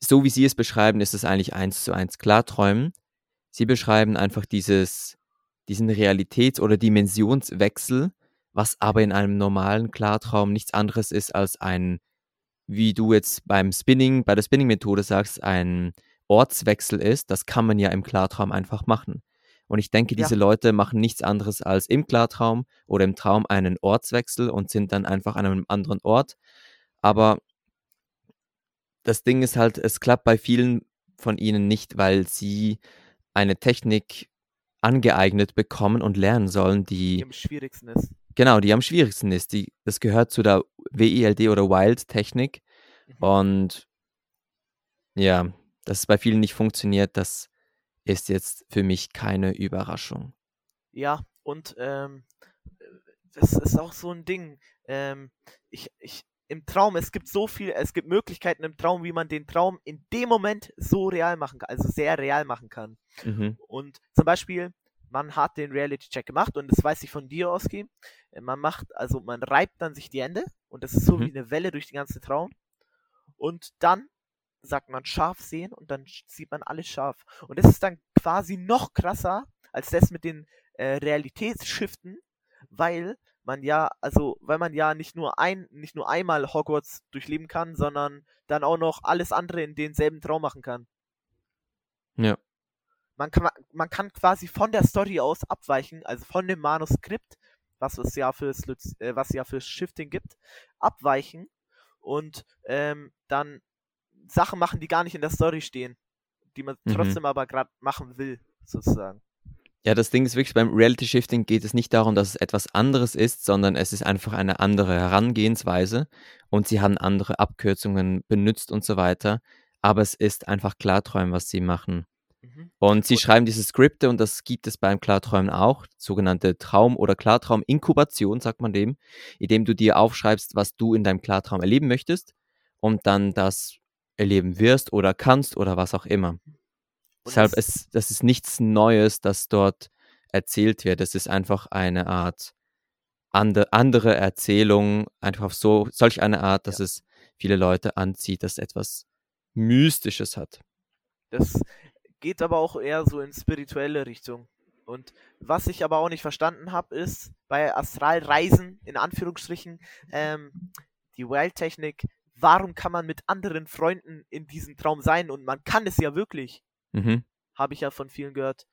so wie Sie es beschreiben, ist es eigentlich eins zu eins Klarträumen. Sie beschreiben einfach dieses, diesen Realitäts- oder Dimensionswechsel, was aber in einem normalen Klartraum nichts anderes ist als ein, wie du jetzt beim Spinning, bei der Spinning-Methode sagst, ein Ortswechsel ist. Das kann man ja im Klartraum einfach machen. Und ich denke, Ja. diese Leute machen nichts anderes als im Klartraum oder im Traum einen Ortswechsel und sind dann einfach an einem anderen Ort. Aber das Ding ist halt, es klappt bei vielen von ihnen nicht, weil sie eine Technik angeeignet bekommen und lernen sollen, Die die am schwierigsten ist. genau, die am schwierigsten ist. Die, das gehört zu der WILD oder Wild-Technik. Mhm. Und ja, dass es bei vielen nicht funktioniert, das ist jetzt für mich keine Überraschung. Ja, und ähm, das ist auch so ein Ding. Ähm, ich, ich, im Traum, es gibt so viel, es gibt Möglichkeiten im Traum, wie man den Traum in dem Moment so real machen kann, also sehr real machen kann. Mhm. Und zum Beispiel, man hat den Reality-Check gemacht und das weiß ich von dir ausgehen. Man macht, also man reibt dann sich die Hände und das ist so Mhm. wie eine Welle durch den ganzen Traum. Und dann sagt man scharf sehen und dann sieht man alles scharf. Und das ist dann quasi noch krasser als das mit den äh, Realitätsschiften, weil man ja, also, weil man ja nicht nur ein, nicht nur einmal Hogwarts durchleben kann, sondern dann auch noch alles andere in denselben Traum machen kann. Ja. Man kann, man kann quasi von der Story aus abweichen, also von dem Manuskript, was es ja fürs, Luz- äh, was ja fürs Shifting gibt, abweichen und ähm, dann Sachen machen, die gar nicht in der Story stehen, die man Mhm. trotzdem aber gerade machen will, sozusagen. Ja, das Ding ist wirklich, beim Reality Shifting geht es nicht darum, dass es etwas anderes ist, sondern es ist einfach eine andere Herangehensweise und sie haben andere Abkürzungen benutzt und so weiter. Aber es ist einfach Klarträumen, was sie machen. Mhm. Und sie Und- schreiben diese Skripte und das gibt es beim Klarträumen auch, sogenannte Traum- oder Klartraum-Inkubation, sagt man dem, indem du dir aufschreibst, was du in deinem Klartraum erleben möchtest und dann das erleben wirst oder kannst oder was auch immer. Und Deshalb das- ist das ist nichts Neues, das dort erzählt wird. Es ist einfach eine Art ande, andere Erzählung, einfach auf so solch eine Art, dass es viele Leute anzieht, dass etwas Mystisches hat. Das geht aber auch eher so in spirituelle Richtung. Und was ich aber auch nicht verstanden habe, ist bei Astralreisen, in Anführungsstrichen, ähm, die Wild-Technik, warum kann man mit anderen Freunden in diesem Traum sein? Und man kann es ja wirklich, Mhm. habe ich ja von vielen gehört.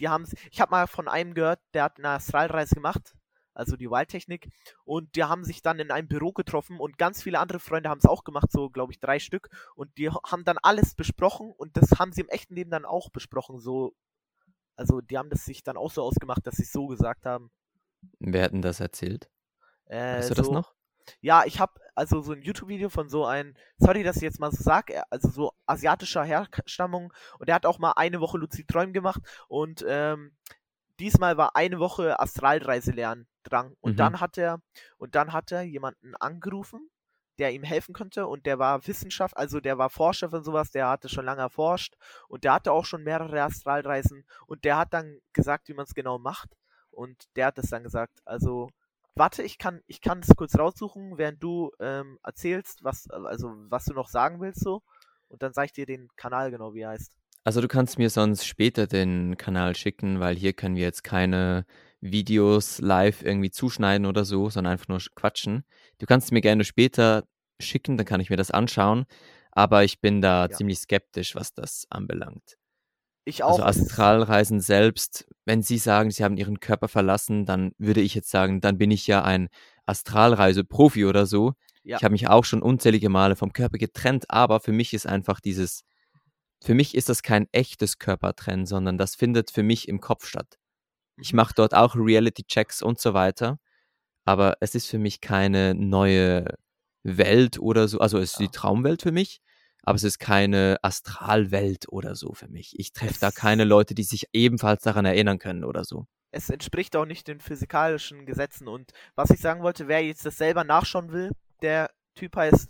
Die haben ich habe mal von einem gehört, der hat eine Astralreise gemacht, also die Wild-Technik, und die haben sich dann in einem Büro getroffen und ganz viele andere Freunde haben es auch gemacht, so glaube ich drei Stück, und die haben dann alles besprochen und das haben sie im echten Leben dann auch besprochen, so, also die haben das sich dann auch so ausgemacht, dass sie es so gesagt haben. Wer hat denn das erzählt? Äh, Weißt du das so, noch? Ja, ich habe also so ein YouTube-Video von so einem, sorry, dass ich jetzt mal so sag, er- also so asiatischer Herstammung und der hat auch mal eine Woche Lucid Träumen gemacht und ähm, diesmal war eine Woche Astralreise lernen dran und Mhm. dann hat er und dann hat er jemanden angerufen, der ihm helfen konnte und der war Wissenschaft, also der war Forscher von sowas, der hatte schon lange erforscht und der hatte auch schon mehrere Astralreisen und der hat dann gesagt, wie man es genau macht und der hat es dann gesagt, also Warte, ich kann, ich kann es kurz raussuchen, während du ähm, erzählst, was, also was du noch sagen willst so. Und dann sage ich dir den Kanal genau, wie er heißt. Also du kannst mir sonst später den Kanal schicken, weil hier können wir jetzt keine Videos live irgendwie zuschneiden oder so, sondern einfach nur sch- quatschen. Du kannst mir gerne später schicken, dann kann ich mir das anschauen. Aber ich bin da Ja. ziemlich skeptisch, was das anbelangt. Ich auch. Also Astralreisen selbst, wenn Sie sagen, Sie haben Ihren Körper verlassen, dann würde ich jetzt sagen, dann bin ich ja ein Astralreise-Profi oder so. Ja. Ich habe mich auch schon unzählige Male vom Körper getrennt, aber für mich ist einfach dieses, für mich ist das kein echtes Körpertrennen, sondern das findet für mich im Kopf statt. Ich Mhm. mache dort auch Reality-Checks und so weiter, aber es ist für mich keine neue Welt oder so. Also es ist die Ja. Traumwelt für mich, aber es ist keine Astralwelt oder so für mich. Ich treffe da keine Leute, die sich ebenfalls daran erinnern können oder so. es entspricht auch nicht den physikalischen Gesetzen. Und was ich sagen wollte, wer jetzt das selber nachschauen will, der Typ heißt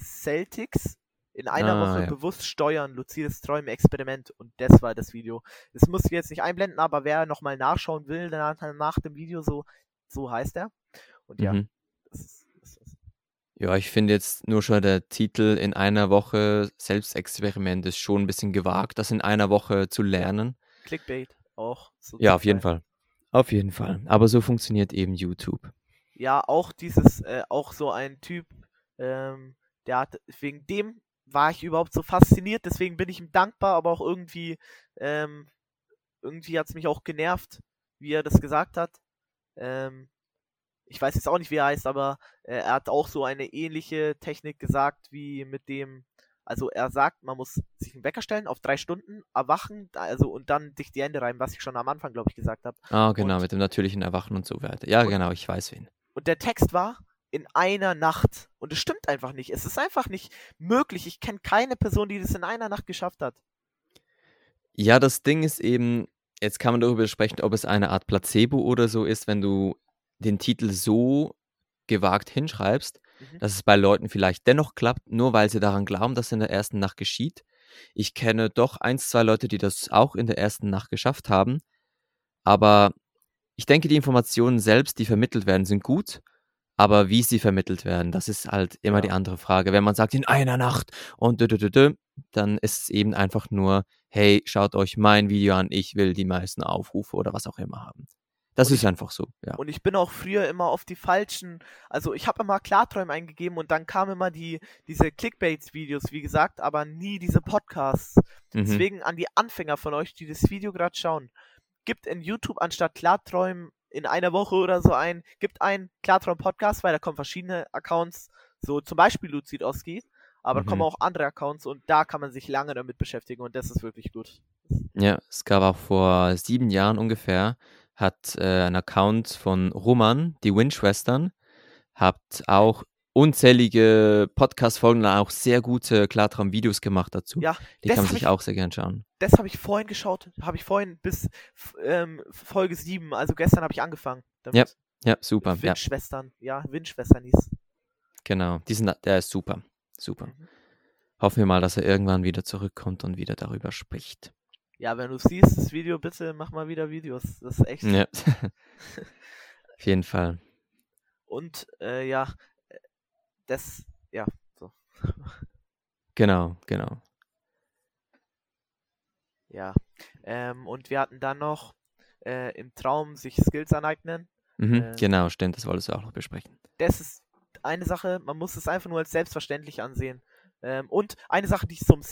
Celtics. In einer Ah, Woche ja. bewusst steuern, luzides Träumen, Experiment. Und das war das Video. Das muss ich jetzt nicht einblenden, aber wer nochmal nachschauen will, dann nach dem Video so, so heißt er. Und ja, Mhm. das ist Ja, ich finde jetzt nur schon der Titel in einer Woche Selbstexperiment ist schon ein bisschen gewagt, das in einer Woche zu lernen. Clickbait auch. So Ja, auf jeden. Fall. Auf jeden Fall. Aber so funktioniert eben YouTube. Ja, auch dieses, äh, auch so ein Typ, ähm, der hat, wegen dem war ich überhaupt so fasziniert, deswegen bin ich ihm dankbar, aber auch irgendwie, ähm, irgendwie hat es mich auch genervt, wie er das gesagt hat. Ähm, ich weiß jetzt auch nicht, wie er heißt, aber äh, er hat auch so eine ähnliche Technik gesagt, wie mit dem, also er sagt, man muss sich einen Wecker stellen auf drei Stunden, erwachen, also und dann dich die Hände reiben, was ich schon am Anfang, glaube ich, gesagt habe. Ah, genau, Und- mit dem natürlichen Erwachen und so weiter. Ja, Und- genau, ich weiß wen. Und der Text war in einer Nacht. Und es stimmt einfach nicht. Es ist einfach nicht möglich. Ich kenne keine Person, die das in einer Nacht geschafft hat. Ja, das Ding ist eben, jetzt kann man darüber sprechen, ob es eine Art Placebo oder so ist, wenn du den Titel so gewagt hinschreibst, Mhm. dass es bei Leuten vielleicht dennoch klappt, nur weil sie daran glauben, dass es in der ersten Nacht geschieht. Ich kenne doch eins, zwei Leute, die das auch in der ersten Nacht geschafft haben. Aber ich denke, die Informationen selbst, die vermittelt werden, sind gut. Aber wie sie vermittelt werden, das ist halt immer Ja. die andere Frage. Wenn man sagt, in einer Nacht und dü, dü, dü, dü, dann ist es eben einfach nur, hey, schaut euch mein Video an, ich will die meisten Aufrufe oder was auch immer haben. Das Und ist einfach so, ja. Und ich bin auch früher immer auf die falschen, also ich habe immer Klarträume eingegeben und dann kamen immer die, diese Clickbait-Videos, wie gesagt, aber nie diese Podcasts. Mhm. Deswegen an die Anfänger von euch, die das Video gerade schauen, gibt in YouTube anstatt Klarträumen in einer Woche oder so ein, gibt ein Klarträum-Podcast, weil da kommen verschiedene Accounts, so zum Beispiel Luzid Oski, aber da kommen Mhm. auch andere Accounts und da kann man sich lange damit beschäftigen und das ist wirklich gut. Ja, es gab auch vor sieben Jahren ungefähr, hat äh, ein Account von Roman, die Win-Schwestern, hat auch unzählige Podcast-Folgen und auch sehr gute Klartraum-Videos gemacht dazu. Ja, Die kann man sich ich- auch sehr gern schauen. Das habe ich vorhin geschaut, habe ich vorhin bis ähm, Folge 7, also gestern habe ich angefangen. Damit. Ja, super. Ja, Windschwestern, ja, Windschwestern hieß. genau. Die sind, der ist super. Super. Mhm. Hoffen wir mal, dass er irgendwann wieder zurückkommt und wieder darüber spricht. Ja, wenn du siehst, das Video, bitte mach mal wieder Videos. Das ist echt. Ja. Auf jeden Fall. Und äh, ja, das, ja, so. Genau, genau. Ja. Ähm, und wir hatten dann noch äh, im Traum sich Skills aneignen. Mhm, Äh, genau, stimmt, das wolltest du auch noch besprechen. Das ist eine Sache, man muss es einfach nur als selbstverständlich ansehen. Ähm, und eine Sache, die ich zum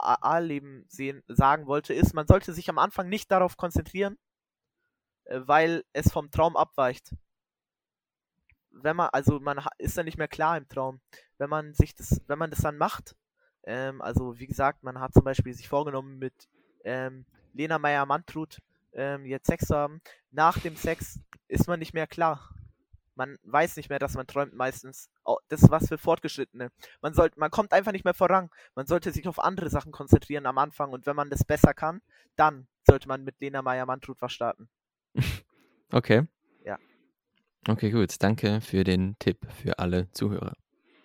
Sexualleben sehen, sagen wollte, ist, man sollte sich am Anfang nicht darauf konzentrieren, äh, weil es vom Traum abweicht. Wenn man, also man ist dann nicht mehr klar im Traum. Wenn man sich das, wenn man das dann macht, ähm, also wie gesagt, man hat zum Beispiel sich vorgenommen, mit ähm, Lena Meyer-Mantrud ähm, jetzt Sex zu haben. Nach dem Sex ist man nicht mehr klar. Man weiß nicht mehr, dass man träumt meistens. Au- Das ist was für Fortgeschrittene. Man sollte, man kommt einfach nicht mehr voran. Man sollte sich auf andere Sachen konzentrieren am Anfang und wenn man das besser kann, dann sollte man mit Lena Meyer-Mantrud was starten. Okay. Ja. Okay, gut. Danke für den Tipp für alle Zuhörer.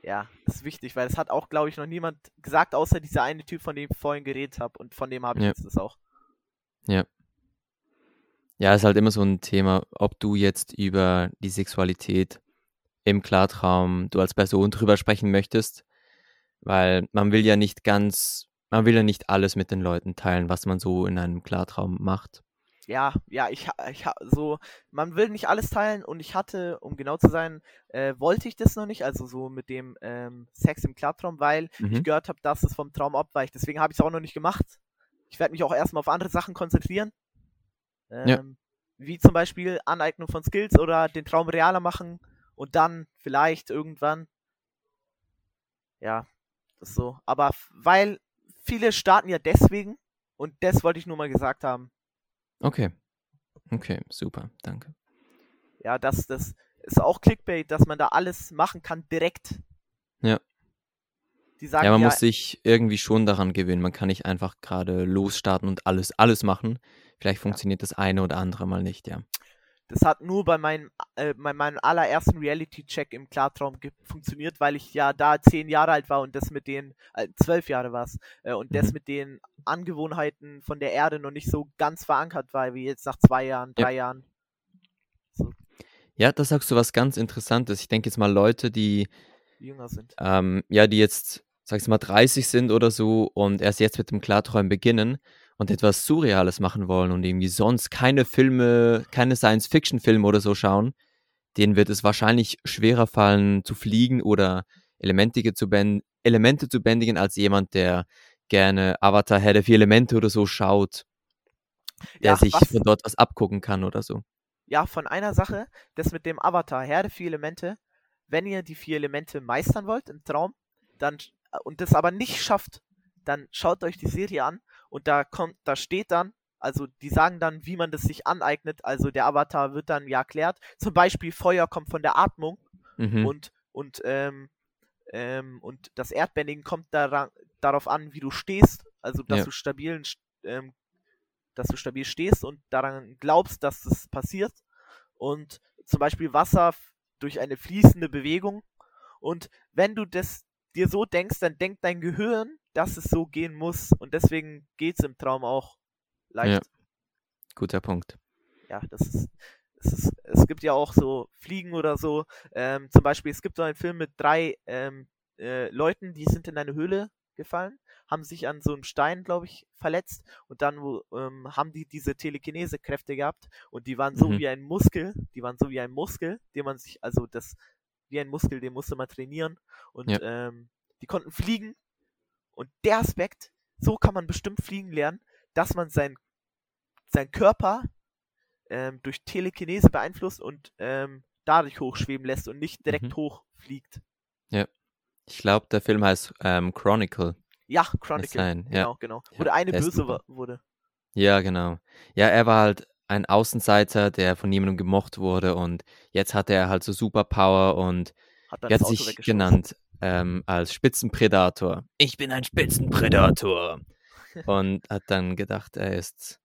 Ja, das ist wichtig, weil das hat auch, glaube ich, noch niemand gesagt, außer dieser eine Typ, von dem ich vorhin geredet habe und von dem habe ich Ja. jetzt das auch. Ja, ist halt immer so ein Thema, ob du jetzt über die Sexualität im Klartraum, du als Person drüber sprechen möchtest, weil man will ja nicht ganz, man will ja nicht alles mit den Leuten teilen, was man so in einem Klartraum macht. Ja, ja, ich, ich so, man will nicht alles teilen und ich hatte, um genau zu sein, äh, wollte ich das noch nicht, also so mit dem ähm, Sex im Klartraum, weil ich Mhm. gehört habe, dass es vom Traum abweicht. Deswegen habe ich es auch noch nicht gemacht. Ich werde mich auch erstmal auf andere Sachen konzentrieren. Ähm, Ja. Wie zum Beispiel Aneignung von Skills oder den Traum realer machen und dann vielleicht irgendwann. Ja, das so. Aber weil viele starten ja deswegen und das wollte ich nur mal gesagt haben. Okay. Okay, super, danke. Ja, dass das ist auch Clickbait, dass man da alles machen kann direkt. Ja. Die sagen Ja, man ja, muss sich irgendwie schon daran gewöhnen. Man kann nicht einfach gerade losstarten und alles, alles machen. Vielleicht funktioniert das eine oder andere mal nicht, ja. Das hat nur bei meinem, äh, bei meinem allerersten Reality-Check im Klartraum funktioniert, weil ich ja da zehn Jahre alt war und das mit den, äh, zwölf Jahre war es, äh, und das Mhm. mit den Angewohnheiten von der Erde noch nicht so ganz verankert war, wie jetzt nach zwei Jahren, Ja. drei Jahren. So. Ja, da sagst du was ganz Interessantes. Ich denke jetzt mal Leute, die jünger sind. ähm, ja, die jetzt, sag ich mal, 30 sind oder so und erst jetzt mit dem Klarträumen beginnen und etwas Surreales machen wollen und irgendwie sonst keine Filme, keine Science-Fiction-Filme oder so schauen, denen wird es wahrscheinlich schwerer fallen zu fliegen oder Elemente zu, Elemente zu bändigen als jemand, der gerne Avatar Herr der vier Elemente oder so schaut, der Ja, sich was? von dort was abgucken kann oder so. Ja, von einer Sache, das mit dem Avatar, Herr der vier Elemente, wenn ihr die vier Elemente meistern wollt im Traum, dann und das aber nicht schafft, dann schaut euch die Serie an und da kommt, da steht dann, also die sagen dann, wie man das sich aneignet, also der Avatar wird dann ja erklärt, zum Beispiel Feuer kommt von der Atmung Mhm. und und ähm, ähm, und das Erdbändigen kommt daran, darauf an, wie du stehst, also dass Ja. du stabilen, ähm, dass du stabil stehst und daran glaubst, dass das passiert. Und zum Beispiel Wasser durch eine fließende Bewegung. Und wenn du das dir so denkst, dann denkt dein Gehirn, dass es so gehen muss. Und deswegen geht es im Traum auch leicht. Guter Punkt. Ja, das ist, es ist, es gibt ja auch so Fliegen oder so. Ähm, zum Beispiel, es gibt so einen Film mit drei ähm, äh, Leuten, die sind in eine Höhle gefallen, haben sich an so einem Stein, glaube ich, verletzt und dann ähm, haben die diese Telekinese-Kräfte gehabt und die waren so Mhm. wie ein Muskel, die waren so wie ein Muskel, den man sich, also das, wie ein Muskel, den musste man trainieren und Ja. ähm, die konnten fliegen und der Aspekt, so kann man bestimmt fliegen lernen, dass man sein, sein Körper ähm, durch Telekinese beeinflusst und ähm, dadurch hochschweben lässt und nicht direkt Mhm. hochfliegt. Ich glaube, der Film heißt ähm, Chronicle. Ja, Chronicle. sein, ja. Genau, genau. Ja, Wo der eine böse super. wa- wurde. Ja, genau. Ja, er war halt ein Außenseiter, der von niemandem gemocht wurde und jetzt hat er halt so Superpower und Hat hat er Auto sich genannt? Ähm, als Spitzenpredator. Ich bin ein Spitzenpredator. und hat dann gedacht, er ist,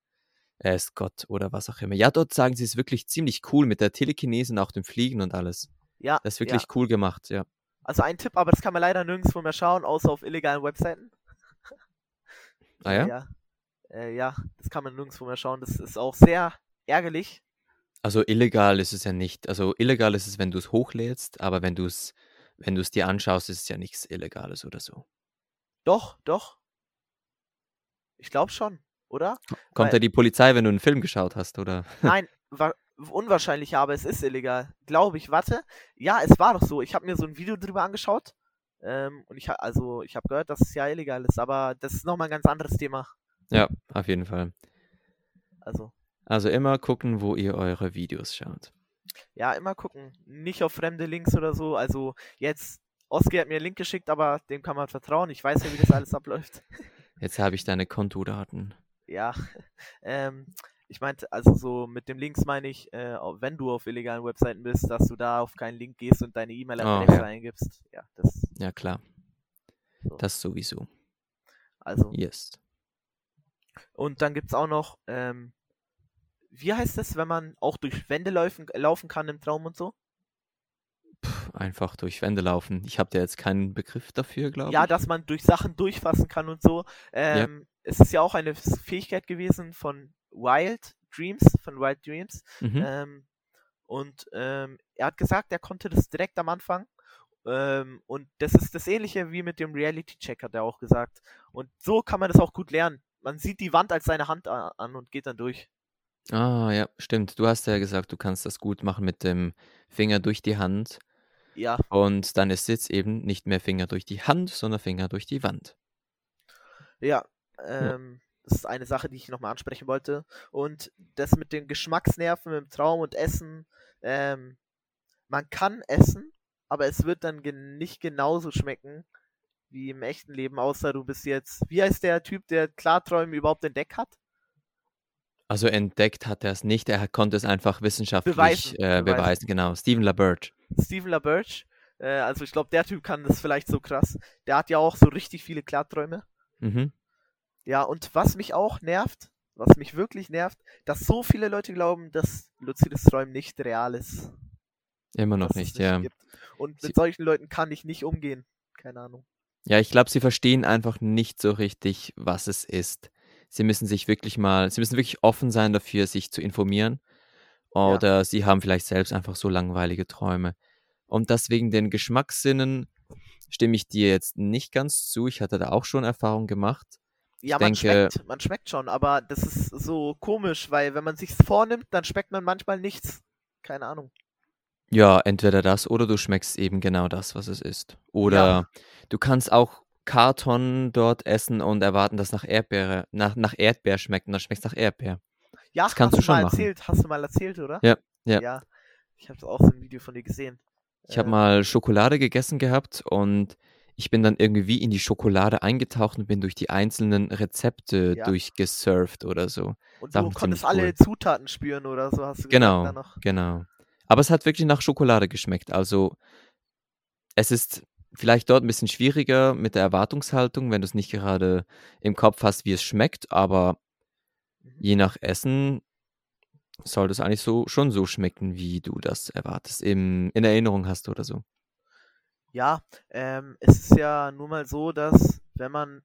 er ist Gott oder was auch immer. Ja, dort sagen sie es wirklich ziemlich cool mit der Telekinese und auch dem Fliegen und alles. Ja, Das ist ja. wirklich cool gemacht, ja. Also ein Tipp, aber das kann man leider nirgendwo mehr schauen, außer auf illegalen Webseiten. Ah ja? Ja, äh, ja das kann man nirgendwo mehr schauen. Das ist auch sehr ärgerlich. Also illegal ist es ja nicht. Also illegal ist es, wenn du es hochlädst, aber wenn du es, wenn du es dir anschaust, ist es ja nichts Illegales oder so. Doch, doch. Ich glaube schon, oder? Kommt Weil- da die Polizei, wenn du einen Film geschaut hast, oder? Nein, wa unwahrscheinlich, aber es ist illegal. Glaube ich. Warte. Ja, es war doch so. Ich habe mir so ein Video drüber angeschaut. Ähm, und ich also ich habe gehört, dass es ja illegal ist, aber das ist nochmal ein ganz anderes Thema. Ja, auf jeden Fall. Also, Also immer gucken, wo ihr eure Videos schaut. ja, immer gucken. Nicht auf fremde Links oder so. Also jetzt, Oski hat mir einen Link geschickt, aber dem kann man vertrauen. Ich weiß ja, wie das alles abläuft. Jetzt habe ich deine Kontodaten. Ja, ähm, ich meinte, also so mit dem Links meine ich, äh, wenn du auf illegalen Webseiten bist, dass du da auf keinen Link gehst und deine E-Mail-Adresse Oh, ja. eingibst. Ja, das, Ja, klar. So. Das sowieso. also. Yes. Und dann gibt's auch noch, ähm, wie heißt es, wenn man auch durch Wände laufen, laufen kann im Traum und so? Puh, einfach durch Wände laufen. Ich habe da jetzt keinen Begriff dafür, glaube Ja, ich. dass man durch Sachen durchfassen kann und so. Ähm, Es ist ja auch eine Fähigkeit gewesen von Wild Dreams, von Wild Dreams. Mhm. Ähm, und ähm, er hat gesagt, er konnte das direkt am Anfang. Ähm, und das ist das ähnliche wie mit dem Reality Check, hat er auch gesagt. Und so kann man das auch gut lernen. Man sieht die Wand als seine Hand an und geht dann durch. Ah, ja, stimmt. Du hast ja gesagt, du kannst das gut machen mit dem Finger durch die Hand. Ja, Und dann ist jetzt eben nicht mehr Finger durch die Hand, sondern Finger durch die Wand. Ja, ähm, das ist eine Sache, die ich nochmal ansprechen wollte. Und das mit den Geschmacksnerven im Traum und Essen, ähm, man kann essen, aber es wird dann gen nicht genauso schmecken wie im echten Leben, außer du bist jetzt, wie heißt der Typ, der Klarträume überhaupt entdeckt hat? Also entdeckt hat er es nicht, er konnte es einfach wissenschaftlich Beweisen, äh, beweisen. beweisen. Genau, Stephen LaBerge. Stephen LaBerge. Äh, also ich glaube, der Typ kann das vielleicht so krass. Der hat ja auch so richtig viele Klarträume. Mhm. Ja, und was mich auch nervt, was mich wirklich nervt, dass so viele Leute glauben, dass luzides Träumen nicht real ist. Immer noch es nicht, ja. gibt. Und Sie- mit solchen Leuten kann ich nicht umgehen. Keine Ahnung. Ja, ich glaube, sie verstehen einfach nicht so richtig, was es ist. Sie müssen sich wirklich mal, sie müssen wirklich offen sein dafür, sich zu informieren. Oder sie haben vielleicht selbst einfach so langweilige Träume. Und das wegen den Geschmackssinnen stimme ich dir jetzt nicht ganz zu. Ich hatte da auch schon Erfahrung gemacht. Ja, Ich man denke- schmeckt, man schmeckt schon, aber das ist so komisch, weil wenn man sich's vornimmt, dann schmeckt man manchmal nichts. Keine Ahnung. Ja, entweder das oder du schmeckst eben genau das, was es ist. Oder du kannst auch Karton dort essen und erwarten, dass nach Erdbeere, nach, nach Erdbeer schmeckt und dann schmeckt es nach Erdbeer. Ja, Das kannst hast du schon mal machen. erzählt, hast du mal erzählt, oder? Ja, ja. Ja, ich habe auch so ein Video von dir gesehen. Ich habe Äh, mal Schokolade gegessen gehabt und ich bin dann irgendwie in die Schokolade eingetaucht und bin durch die einzelnen Rezepte Ja. durchgesurft oder so. Und du konntest alle cool. Zutaten spüren oder so, hast du gesagt Genau, noch. genau. Aber es hat wirklich nach Schokolade geschmeckt. Also es ist vielleicht dort ein bisschen schwieriger mit der Erwartungshaltung, wenn du es nicht gerade im Kopf hast, wie es schmeckt, aber Mhm. je nach Essen sollte es eigentlich so schon so schmecken, wie du das erwartest, im, in Erinnerung hast oder so. Ja, ähm, es ist ja nun mal so, dass wenn man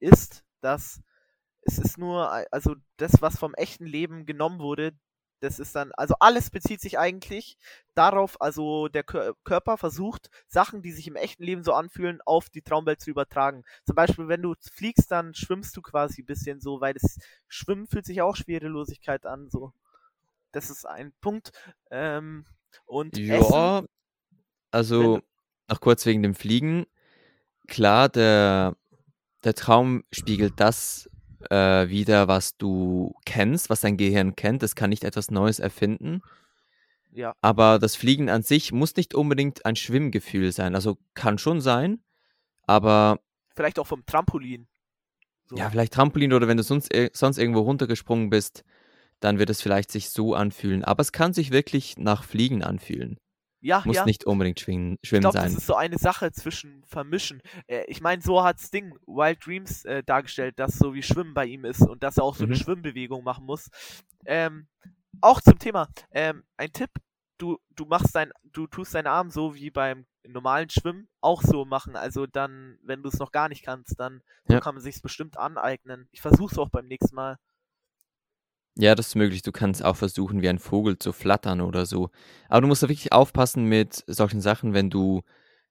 isst, dass es ist nur, also das, was vom echten Leben genommen wurde, das ist dann, also alles bezieht sich eigentlich darauf, also der Kör Körper versucht, Sachen, die sich im echten Leben so anfühlen, auf die Traumwelt zu übertragen. Zum Beispiel, wenn du fliegst, dann schwimmst du quasi ein bisschen so, weil das Schwimmen fühlt sich auch Schwerelosigkeit an, so. Das ist ein Punkt. Ähm, und Essen, Ja, also wenn- noch kurz wegen dem Fliegen. Klar, der, der Traum spiegelt das äh, wider, was du kennst, was dein Gehirn kennt. Es kann nicht etwas Neues erfinden. ja, Aber das Fliegen an sich muss nicht unbedingt ein Schwimmgefühl sein. Also kann schon sein, aber vielleicht auch vom Trampolin. So. ja, vielleicht Trampolin oder wenn du sonst, sonst irgendwo runtergesprungen bist, dann wird es vielleicht sich so anfühlen. Aber es kann sich wirklich nach Fliegen anfühlen. Ja, Muss ja. nicht unbedingt schwingen, Ich schwimmen glaube, das sein. ist so eine Sache zwischen Vermischen. Äh, ich meine, so hat Sting Wild Dreams äh, dargestellt, dass so wie Schwimmen bei ihm ist und dass er auch so eine Mhm. Schwimmbewegung machen muss. Ähm, auch zum Thema, ähm, ein Tipp, du, du machst dein, du tust deinen Arm so wie beim normalen Schwimmen auch so machen. Also dann, wenn du es noch gar nicht kannst, dann so Ja. kann man sich bestimmt aneignen. Ich versuch's auch beim nächsten Mal. Ja, das ist möglich. Du kannst auch versuchen, wie ein Vogel zu flattern oder so. Aber du musst da wirklich aufpassen mit solchen Sachen, wenn du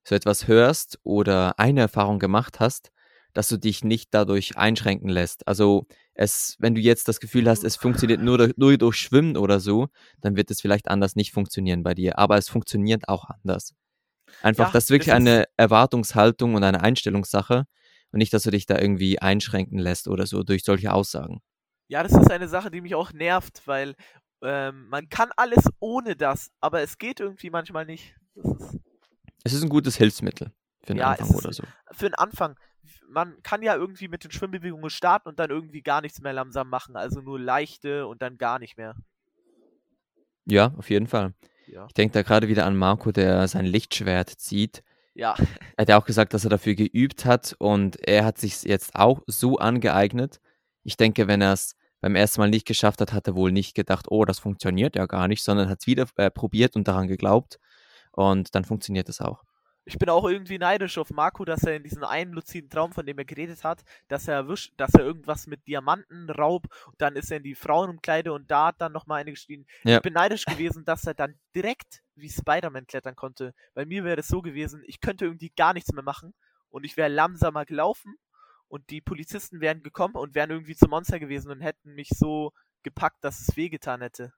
so etwas hörst oder eine Erfahrung gemacht hast, dass du dich nicht dadurch einschränken lässt. Also es, wenn du jetzt das Gefühl hast, es funktioniert nur durch, nur durch Schwimmen oder so, dann wird es vielleicht anders nicht funktionieren bei dir. Aber es funktioniert auch anders. Einfach, Ja, das ist wirklich eine Erwartungshaltung und eine Einstellungssache und nicht, dass du dich da irgendwie einschränken lässt oder so durch solche Aussagen. Ja, das ist eine Sache, die mich auch nervt, weil ähm, man kann alles ohne das, aber es geht irgendwie manchmal nicht. Ist Es ist ein gutes Hilfsmittel für den Ja, Anfang oder so. für den Anfang. Man kann ja irgendwie mit den Schwimmbewegungen starten und dann irgendwie gar nichts mehr langsam machen, also nur leichte und dann gar nicht mehr. Ja, auf jeden Fall. Ja. Ich denke da gerade wieder an Marco, der sein Lichtschwert zieht. Ja, Er hat ja auch gesagt, dass er dafür geübt hat und er hat sich jetzt auch so angeeignet. Ich denke, wenn er es beim ersten Mal nicht geschafft hat, hat er wohl nicht gedacht, oh, das funktioniert ja gar nicht, sondern hat es wieder äh, probiert und daran geglaubt. Und dann funktioniert es auch. ich bin auch irgendwie neidisch auf Marco, dass er in diesen einen luziden Traum, von dem er geredet hat, dass er erwischt, dass er irgendwas mit Diamanten raub und dann ist er in die Frauenumkleide und da hat dann nochmal eine gestiegen. Ja. Ich bin neidisch gewesen, dass er dann direkt wie Spider-Man klettern konnte. Bei mir wäre es so gewesen, ich könnte irgendwie gar nichts mehr machen und ich wäre langsamer gelaufen und die Polizisten wären gekommen und wären irgendwie zum Monster gewesen und hätten mich so gepackt, dass es wehgetan hätte.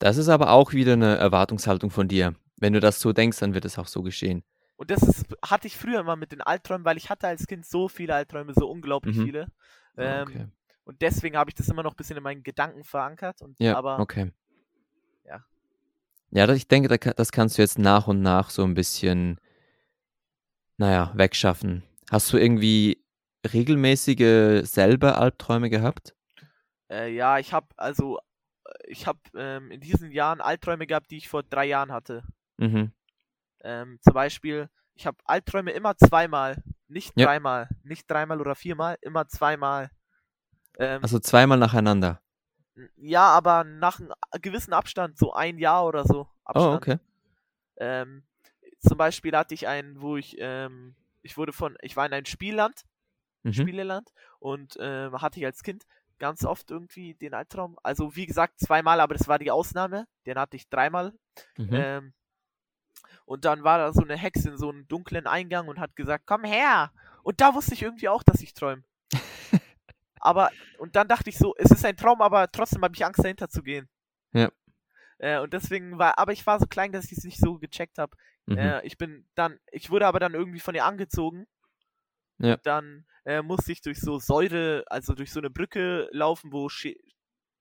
Das ist aber auch wieder eine Erwartungshaltung von dir. Wenn du das so denkst, dann wird es auch so geschehen. Und das ist, hatte ich früher immer mit den Albträumen, weil ich hatte als Kind so viele Albträume, so unglaublich Mhm. viele. Ah, Ähm, okay. Und deswegen habe ich das immer noch ein bisschen in meinen Gedanken verankert. Und, Ja, aber okay. ja. Ja, ich denke, das kannst du jetzt nach und nach so ein bisschen, naja, wegschaffen. Hast du irgendwie regelmäßige selber Albträume gehabt? äh, ja, ich habe also, äh, ich habe ähm, in diesen Jahren Albträume gehabt, die ich vor drei Jahren hatte. Mhm. Ähm, zum Beispiel, ich habe Albträume immer zweimal, nicht Ja. dreimal, nicht dreimal oder viermal, immer zweimal. Ähm, Also zweimal nacheinander. ja, aber nach einem gewissen Abstand, so ein Jahr oder so. Abstand. Oh, okay. Ähm, zum Beispiel hatte ich einen, wo ich, ähm, ich wurde von, ich war in einem Spielland, Mhm. Spieleland und ähm, hatte ich als Kind ganz oft irgendwie den Albtraum. Also wie gesagt zweimal, aber das war die Ausnahme. Den hatte ich dreimal. Mhm. Ähm, Und dann war da so eine Hexe in so einem dunklen Eingang und hat gesagt, komm her. Und da wusste ich irgendwie auch, dass ich träume. aber, und dann dachte ich so, es ist ein Traum, aber trotzdem habe ich Angst, dahinter zu gehen. Ja. Äh, und deswegen war, aber ich war so klein, dass ich es nicht so gecheckt habe. Mhm. Äh, ich bin dann, ich wurde aber dann irgendwie von ihr angezogen. Ja. Und dann äh, musste ich durch so Säure, also durch so eine Brücke laufen, wo Sche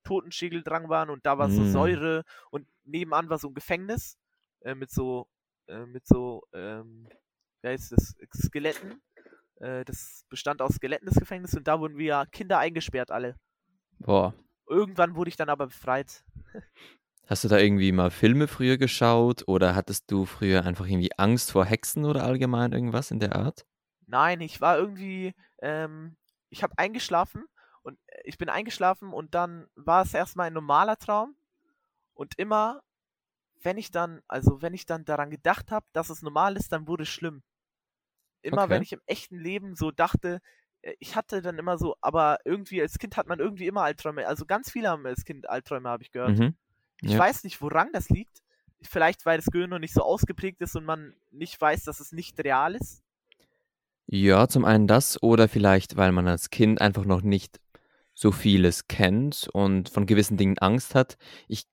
Totenschädel dran waren und da war so Mm. Säure und nebenan war so ein Gefängnis äh, mit so, äh, mit so, ähm, wie heißt das, Skeletten. Äh, das bestand aus Skeletten, das Gefängnis, und da wurden wir Kinder eingesperrt, alle. Boah. Irgendwann wurde ich dann aber befreit. Hast du da irgendwie mal Filme früher geschaut oder hattest du früher einfach irgendwie Angst vor Hexen oder allgemein irgendwas in der Art? Nein, ich war irgendwie, ähm, ich habe eingeschlafen und äh, ich bin eingeschlafen und dann war es erstmal ein normaler Traum und immer, wenn ich dann, also wenn ich dann daran gedacht habe, dass es normal ist, dann wurde es schlimm. Immer Okay. wenn ich im echten Leben so dachte, äh, ich hatte dann immer so, aber irgendwie als Kind hat man irgendwie immer Albträume, also ganz viele haben als Kind Albträume, habe ich gehört. Mhm. Ich Ja. weiß nicht, woran das liegt. Vielleicht, weil das Gehirn noch nicht so ausgeprägt ist und man nicht weiß, dass es nicht real ist. Ja, zum einen das oder vielleicht, weil man als Kind einfach noch nicht so vieles kennt und von gewissen Dingen Angst hat. Ich,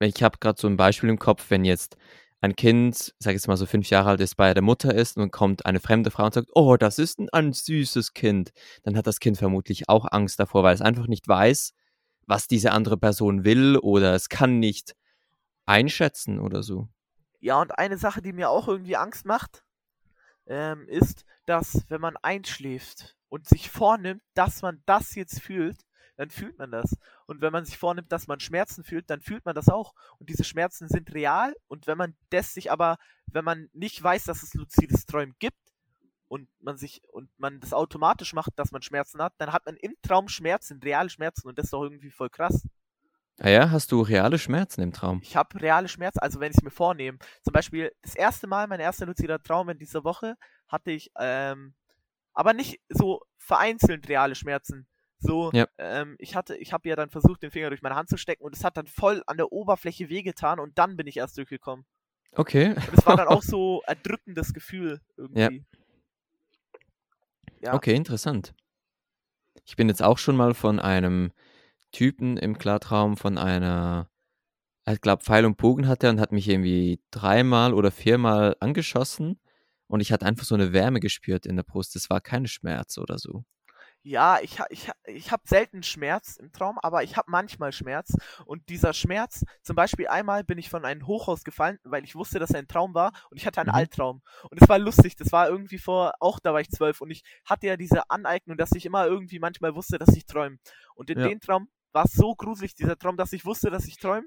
ich habe gerade so ein Beispiel im Kopf, wenn jetzt ein Kind, sag ich jetzt mal so fünf Jahre alt ist, bei der Mutter ist und kommt eine fremde Frau und sagt, oh, das ist ein, ein süßes Kind, dann hat das Kind vermutlich auch Angst davor, weil es einfach nicht weiß, was diese andere Person will oder es kann nicht einschätzen oder so. Ja, und eine Sache, die mir auch irgendwie Angst macht, ähm, ist, dass wenn man einschläft und sich vornimmt, dass man das jetzt fühlt, dann fühlt man das. Und wenn man sich vornimmt, dass man Schmerzen fühlt, dann fühlt man das auch. Und diese Schmerzen sind real. Und wenn man das sich aber, wenn man nicht weiß, dass es luzides Träumen gibt und man sich und man das automatisch macht, dass man Schmerzen hat, dann hat man im Traum Schmerzen, reale Schmerzen. Und das ist doch irgendwie voll krass. Ah ja, hast du reale Schmerzen im Traum? Ich habe reale Schmerzen, also wenn ich es mir vornehme. Zum Beispiel das erste Mal, mein erster luzider Traum in dieser Woche, hatte ich, ähm, aber nicht so vereinzelt reale Schmerzen. So, Ja. ähm, ich hatte, ich habe ja dann versucht, den Finger durch meine Hand zu stecken und es hat dann voll an der Oberfläche wehgetan und dann bin ich erst durchgekommen. Okay. Und es war dann auch so erdrückendes Gefühl irgendwie. Ja. Okay, interessant. Ich bin jetzt auch schon mal von einem Typen im Klartraum von einer, ich glaube, Pfeil und Bogen hatte und hat mich irgendwie dreimal oder viermal angeschossen und ich hatte einfach so eine Wärme gespürt in der Brust. Es war kein Schmerz oder so. Ja, ich, ich, ich habe selten Schmerz im Traum, aber ich habe manchmal Schmerz. Und dieser Schmerz, zum Beispiel einmal bin ich von einem Hochhaus gefallen, weil ich wusste, dass er ein Traum war und ich hatte einen Mhm. Albtraum. Und es war lustig, das war irgendwie vor, auch da war ich zwölf und ich hatte ja diese Aneignung, dass ich immer irgendwie manchmal wusste, dass ich träume. Und in Ja. dem Traum war es so gruselig, dieser Traum, dass ich wusste, dass ich träume.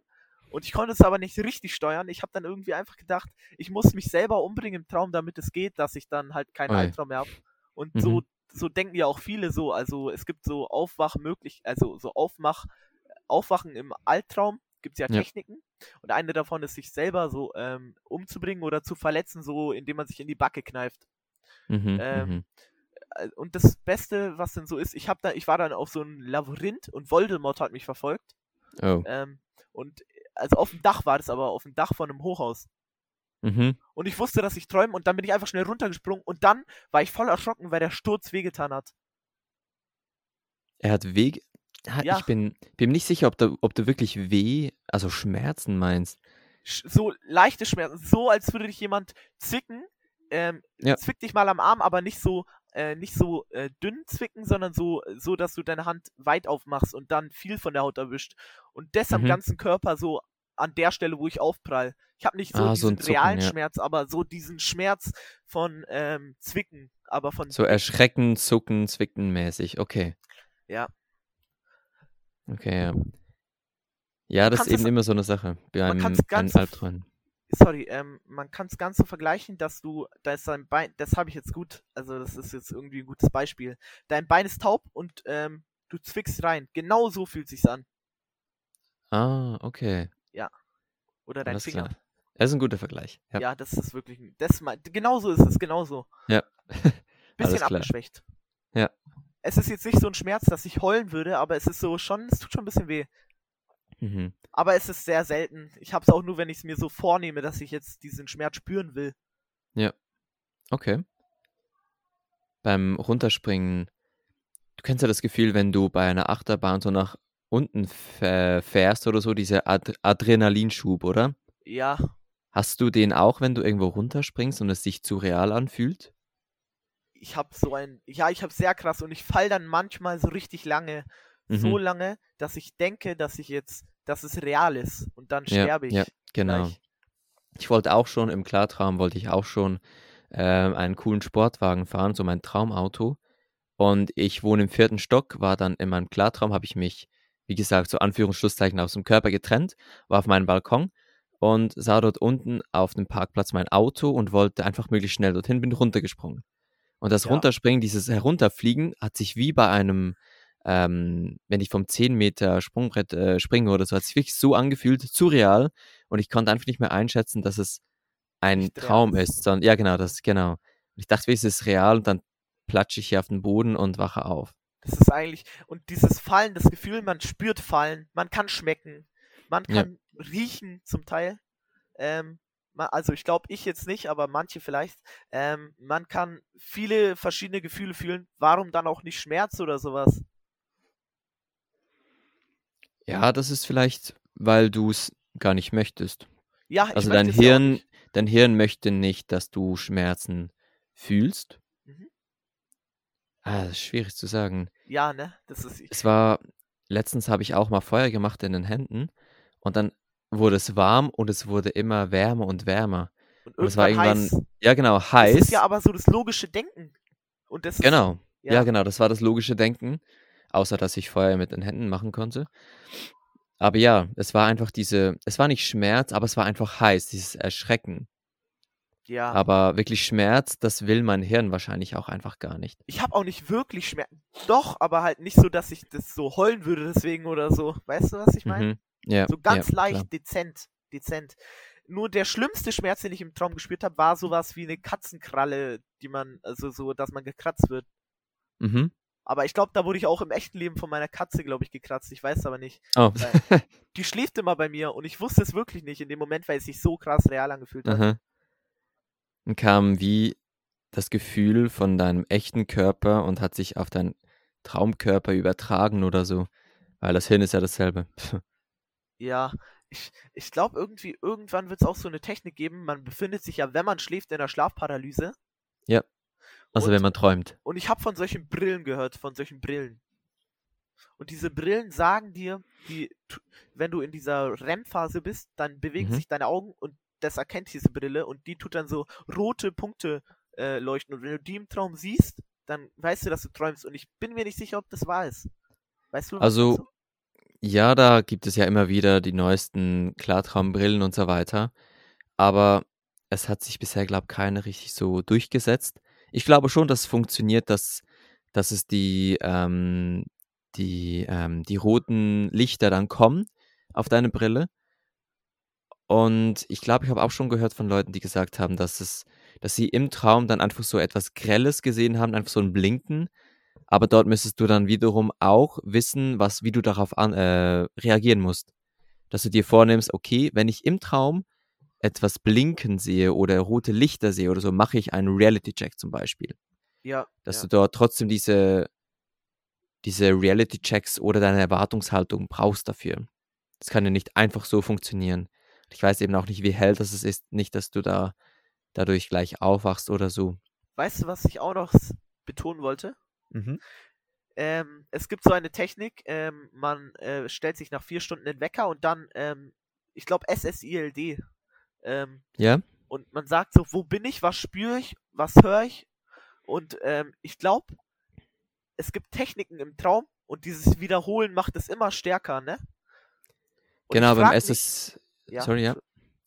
Und ich konnte es aber nicht richtig steuern. Ich habe dann irgendwie einfach gedacht, ich muss mich selber umbringen im Traum, damit es geht, dass ich dann halt keinen Ui. Albtraum mehr habe. Und Mhm. so so denken ja auch viele so. Also es gibt so Aufwachmöglich, also so Aufmach, Aufwachen im Albtraum gibt es ja Ja. Techniken. Und eine davon ist, sich selber so ähm, umzubringen oder zu verletzen, so indem man sich in die Backe kneift. Mhm, Ähm, mhm. Und das Beste, was denn so ist, ich hab da, ich war dann auf so einem Labyrinth und Voldemort hat mich verfolgt. Oh. Ähm, und also auf dem Dach war das aber, auf dem Dach von einem Hochhaus. Mhm. Und ich wusste, dass ich träume und dann bin ich einfach schnell runtergesprungen und dann war ich voll erschrocken, weil der Sturz wehgetan hat. Er hat Weh. Ja. Ich bin, bin mir nicht sicher, ob du, ob du wirklich Weh, also Schmerzen meinst. so leichte Schmerzen, so als würde dich jemand zwicken, ähm, Ja. zwick dich mal am Arm, aber nicht so, äh, nicht so äh, dünn zwicken, sondern so, so, dass du deine Hand weit aufmachst und dann viel von der Haut erwischt. Und das am Mhm. ganzen Körper so an der Stelle, wo ich aufprall. Ich habe nicht so Ah, so diesen ein Zucken, realen ja. Schmerz, aber so diesen Schmerz von ähm, Zwicken, aber von So erschrecken, zucken, zwicken mäßig. Okay. Ja. Okay, ja. Ja, das ist eben es- immer so eine Sache bei man einem, kann's einem ganz so. Sorry, ähm, man kann es ganz so vergleichen, dass du, da ist dein Bein, das habe ich jetzt gut, also das ist jetzt irgendwie ein gutes Beispiel. Dein Bein ist taub und ähm, du zwickst rein. Genau so fühlt sich's an. Ah, okay. Oder dein Alles Finger. klar. Das ist ein guter Vergleich. Ja. Ja, das ist wirklich, das mein, genauso ist es, genauso. Ja. Bisschen abgeschwächt. Ja. Es ist jetzt nicht so ein Schmerz, dass ich heulen würde, aber es ist so schon, es tut schon ein bisschen weh. Mhm. Aber es ist sehr selten. Ich habe es auch nur, wenn ich es mir so vornehme, dass ich jetzt diesen Schmerz spüren will. Okay. Beim Runterspringen, du kennst ja das Gefühl, wenn du bei einer Achterbahn so nach unten fäh- fährst oder so, dieser Ad Adrenalinschub, oder? Ja, Hast du den auch, wenn du irgendwo runterspringst und es sich zu real anfühlt? ich habe so ein, ja, ich habe sehr krass und ich fall dann manchmal so richtig lange, so Mhm. lange, dass ich denke, dass ich jetzt, dass es real ist und dann Ja, sterbe ich. ja, genau. gleich. Ich wollte auch schon, im Klartraum wollte ich auch schon ähm, einen coolen Sportwagen fahren, so mein Traumauto. Und ich wohne im vierten Stock, war dann in meinem Klartraum, habe ich mich, wie gesagt, so Anführungsschlusszeichen aus dem Körper getrennt, war auf meinem Balkon und sah dort unten auf dem Parkplatz mein Auto und wollte einfach möglichst schnell dorthin, bin runtergesprungen. Und das Ja. Runterspringen, dieses Herunterfliegen, hat sich wie bei einem, ähm, wenn ich vom 10 Meter Sprungbrett äh, springe oder so, hat sich wirklich so angefühlt, surreal. Und ich konnte einfach nicht mehr einschätzen, dass es ein real Traum ist. ist, sondern ja, genau, das, genau. Und ich dachte, wie ist es real? Und dann platsche ich hier auf den Boden und wache auf. Das ist eigentlich, und dieses Fallen, das Gefühl, man spürt Fallen, man kann schmecken, man Ja. kann riechen zum Teil. Ähm, also ich glaube, ich jetzt nicht, aber manche vielleicht. Ähm, man kann viele verschiedene Gefühle fühlen. Warum dann auch nicht Schmerz oder sowas? Ja, das ist vielleicht, weil du es gar nicht möchtest. Ja, ich Also dein Hirn, dein Hirn möchte nicht, dass du Schmerzen fühlst. Mhm. Ah, das ist schwierig zu sagen. Ja, ne? Das ist. Es war, letztens habe ich auch mal Feuer gemacht in den Händen und dann wurde es warm und es wurde immer wärmer und wärmer. Und Und es war irgendwann heiß. ja genau, Das ist heiß. ja aber so das logische Denken. Und das ist. Genau. Ja, Ja. genau, das war das logische Denken, außer dass ich Feuer mit den Händen machen konnte. Aber ja, es war einfach diese, es war nicht Schmerz, aber es war einfach heiß, dieses Erschrecken. Ja. Aber wirklich Schmerz, das will mein Hirn wahrscheinlich auch einfach gar nicht. Ich habe auch nicht wirklich Schmerz. Doch, aber halt nicht so, dass ich das so heulen würde deswegen oder so. Weißt du, was ich meine? Mhm. Ja, So ja, ganz klar. leicht, dezent, dezent. Nur der schlimmste Schmerz, den ich im Traum gespürt habe, war sowas wie eine Katzenkralle, die man, also so, dass man gekratzt wird. Mhm. Aber ich glaube, da wurde ich auch im echten Leben von meiner Katze, glaube ich, gekratzt. Ich weiß aber nicht. Oh. Die schläft immer bei mir und ich wusste es wirklich nicht in dem Moment, weil es sich so krass real angefühlt hat. Aha. Und kam wie das Gefühl von deinem echten Körper und hat sich auf deinen Traumkörper übertragen oder so. Weil das Hirn ist ja dasselbe. Ja, ich, ich glaube irgendwie, irgendwann wird es auch so eine Technik geben. Man befindet sich ja, wenn man schläft, in der Schlafparalyse. Ja. Also wenn Und- man träumt. Und ich habe von solchen Brillen gehört, von solchen Brillen. Und diese Brillen sagen dir, die, wenn du in dieser REM-Phase bist, dann bewegen Mhm. sich deine Augen und das erkennt diese Brille und die tut dann so rote Punkte äh, leuchten. Und wenn du die im Traum siehst, dann weißt du, dass du träumst. Und ich bin mir nicht sicher, ob das wahr ist. Weißt du? Also, dazu? Ja, da gibt es ja immer wieder die neuesten Klartraumbrillen und so weiter. Aber es hat sich bisher, glaube ich, keine richtig so durchgesetzt. Ich glaube schon, dass es funktioniert, dass, dass es die, ähm, die, ähm, die roten Lichter dann kommen auf deine Brille. Und ich glaube, ich habe auch schon gehört von Leuten, die gesagt haben, dass es, dass sie im Traum dann einfach so etwas Grelles gesehen haben, einfach so ein Blinken. Aber dort müsstest du dann wiederum auch wissen, was, wie du darauf an, äh, reagieren musst. Dass du dir vornimmst, okay, wenn ich im Traum etwas blinken sehe oder rote Lichter sehe oder so, mache ich einen Reality-Check zum Beispiel. Ja, Dass ja. du dort trotzdem diese, diese Reality-Checks oder deine Erwartungshaltung brauchst dafür. Das kann ja nicht einfach so funktionieren. Ich weiß eben auch nicht, wie hell das ist. Nicht, dass du da dadurch gleich aufwachst oder so. Weißt du, was ich auch noch betonen wollte? Ähm, es gibt so eine Technik, ähm, man äh, stellt sich nach vier Stunden den Wecker und dann, ähm, ich glaube, SSILD. Ähm, Ja? und man sagt so, wo bin ich, was spüre ich, was höre ich? Und ähm, ich glaube, es gibt Techniken im Traum und dieses Wiederholen macht es immer stärker, ne? Und genau, beim frag mich- SS. ja, Sorry, ja.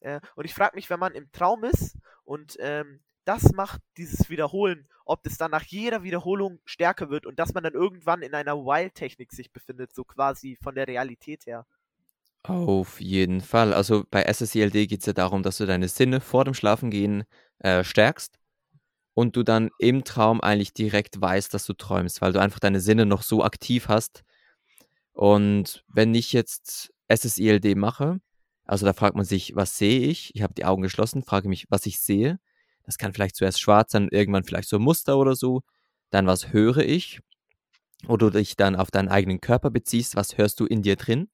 äh, und ich frage mich, wenn man im Traum ist und ähm, das macht dieses Wiederholen, ob das dann nach jeder Wiederholung stärker wird und dass man dann irgendwann in einer Wild-Technik sich befindet, so quasi von der Realität her. Auf jeden Fall. Also bei SSILD geht es ja darum, dass du deine Sinne vor dem Schlafengehen äh, stärkst und du dann im Traum eigentlich direkt weißt, dass du träumst, weil du einfach deine Sinne noch so aktiv hast. Und wenn ich jetzt SSILD mache, also da fragt man sich, was sehe ich? Ich habe die Augen geschlossen, frage mich, was ich sehe. Das kann vielleicht zuerst schwarz sein, irgendwann vielleicht so ein Muster oder so. Dann, was höre ich? Oder du dich dann auf deinen eigenen Körper beziehst, was hörst du in dir drin?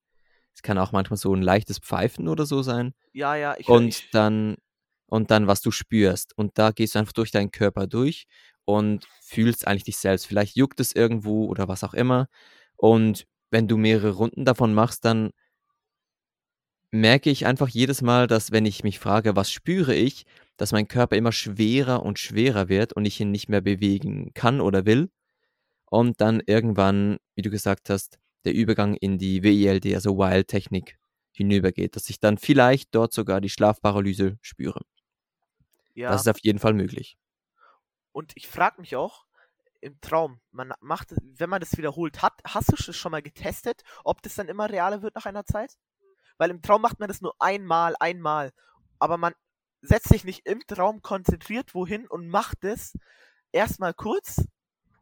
Es kann auch manchmal so ein leichtes Pfeifen oder so sein. Ja, ja, ich Und ich. dann, und dann, was du spürst. Und da gehst du einfach durch deinen Körper durch und fühlst eigentlich dich selbst. Vielleicht juckt es irgendwo oder was auch immer. Und wenn du mehrere Runden davon machst, dann merke ich einfach jedes Mal, dass wenn ich mich frage, was spüre ich, dass mein Körper immer schwerer und schwerer wird und ich ihn nicht mehr bewegen kann oder will. Und dann irgendwann, wie du gesagt hast, der Übergang in die WILD, also Wild-Technik, hinübergeht, dass ich dann vielleicht dort sogar die Schlafparalyse spüre. Das Ja. ist auf jeden Fall möglich. Und ich frage mich auch, im Traum, man macht, wenn man das wiederholt hat, hast du das schon mal getestet, ob das dann immer realer wird nach einer Zeit? Weil im Traum macht man das nur einmal, einmal. Aber man setzt sich nicht im Traum konzentriert wohin und macht es erstmal kurz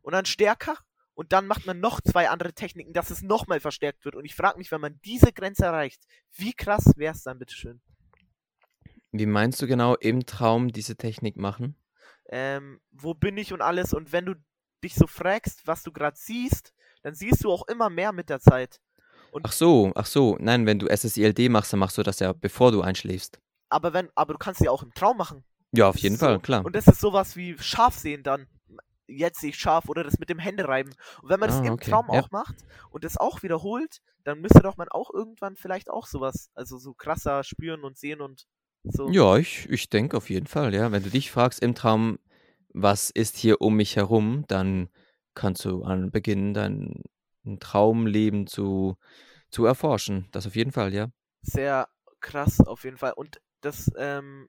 und dann stärker und dann macht man noch zwei andere Techniken, dass es nochmal verstärkt wird. Und ich frage mich, wenn man diese Grenze erreicht, wie krass wäre es dann, bitteschön? Wie meinst du genau im Traum diese Technik machen? ähm, wo bin ich und alles. Und wenn du dich so fragst, was du gerade siehst, dann siehst du auch immer mehr mit der Zeit. Und Ach so, ach so. Nein, wenn du SSILD machst, dann machst du das ja, bevor du einschläfst. aber wenn, aber du kannst sie auch im Traum machen. Ja, auf jeden ist Fall, so. klar. Und das ist sowas wie scharf sehen dann. Jetzt sehe ich scharf oder das mit dem Händereiben. Und wenn man das Ah, im okay, Traum ja. auch macht und das auch wiederholt, dann müsste doch man auch irgendwann vielleicht auch sowas, also so krasser spüren und sehen und so. Ja, ich, ich denke auf jeden Fall, ja. Wenn du dich fragst im Traum, was ist hier um mich herum, dann kannst du an beginnen, dein Traumleben zu, zu erforschen. Das auf jeden Fall, ja. Sehr krass auf jeden Fall. Und das ähm,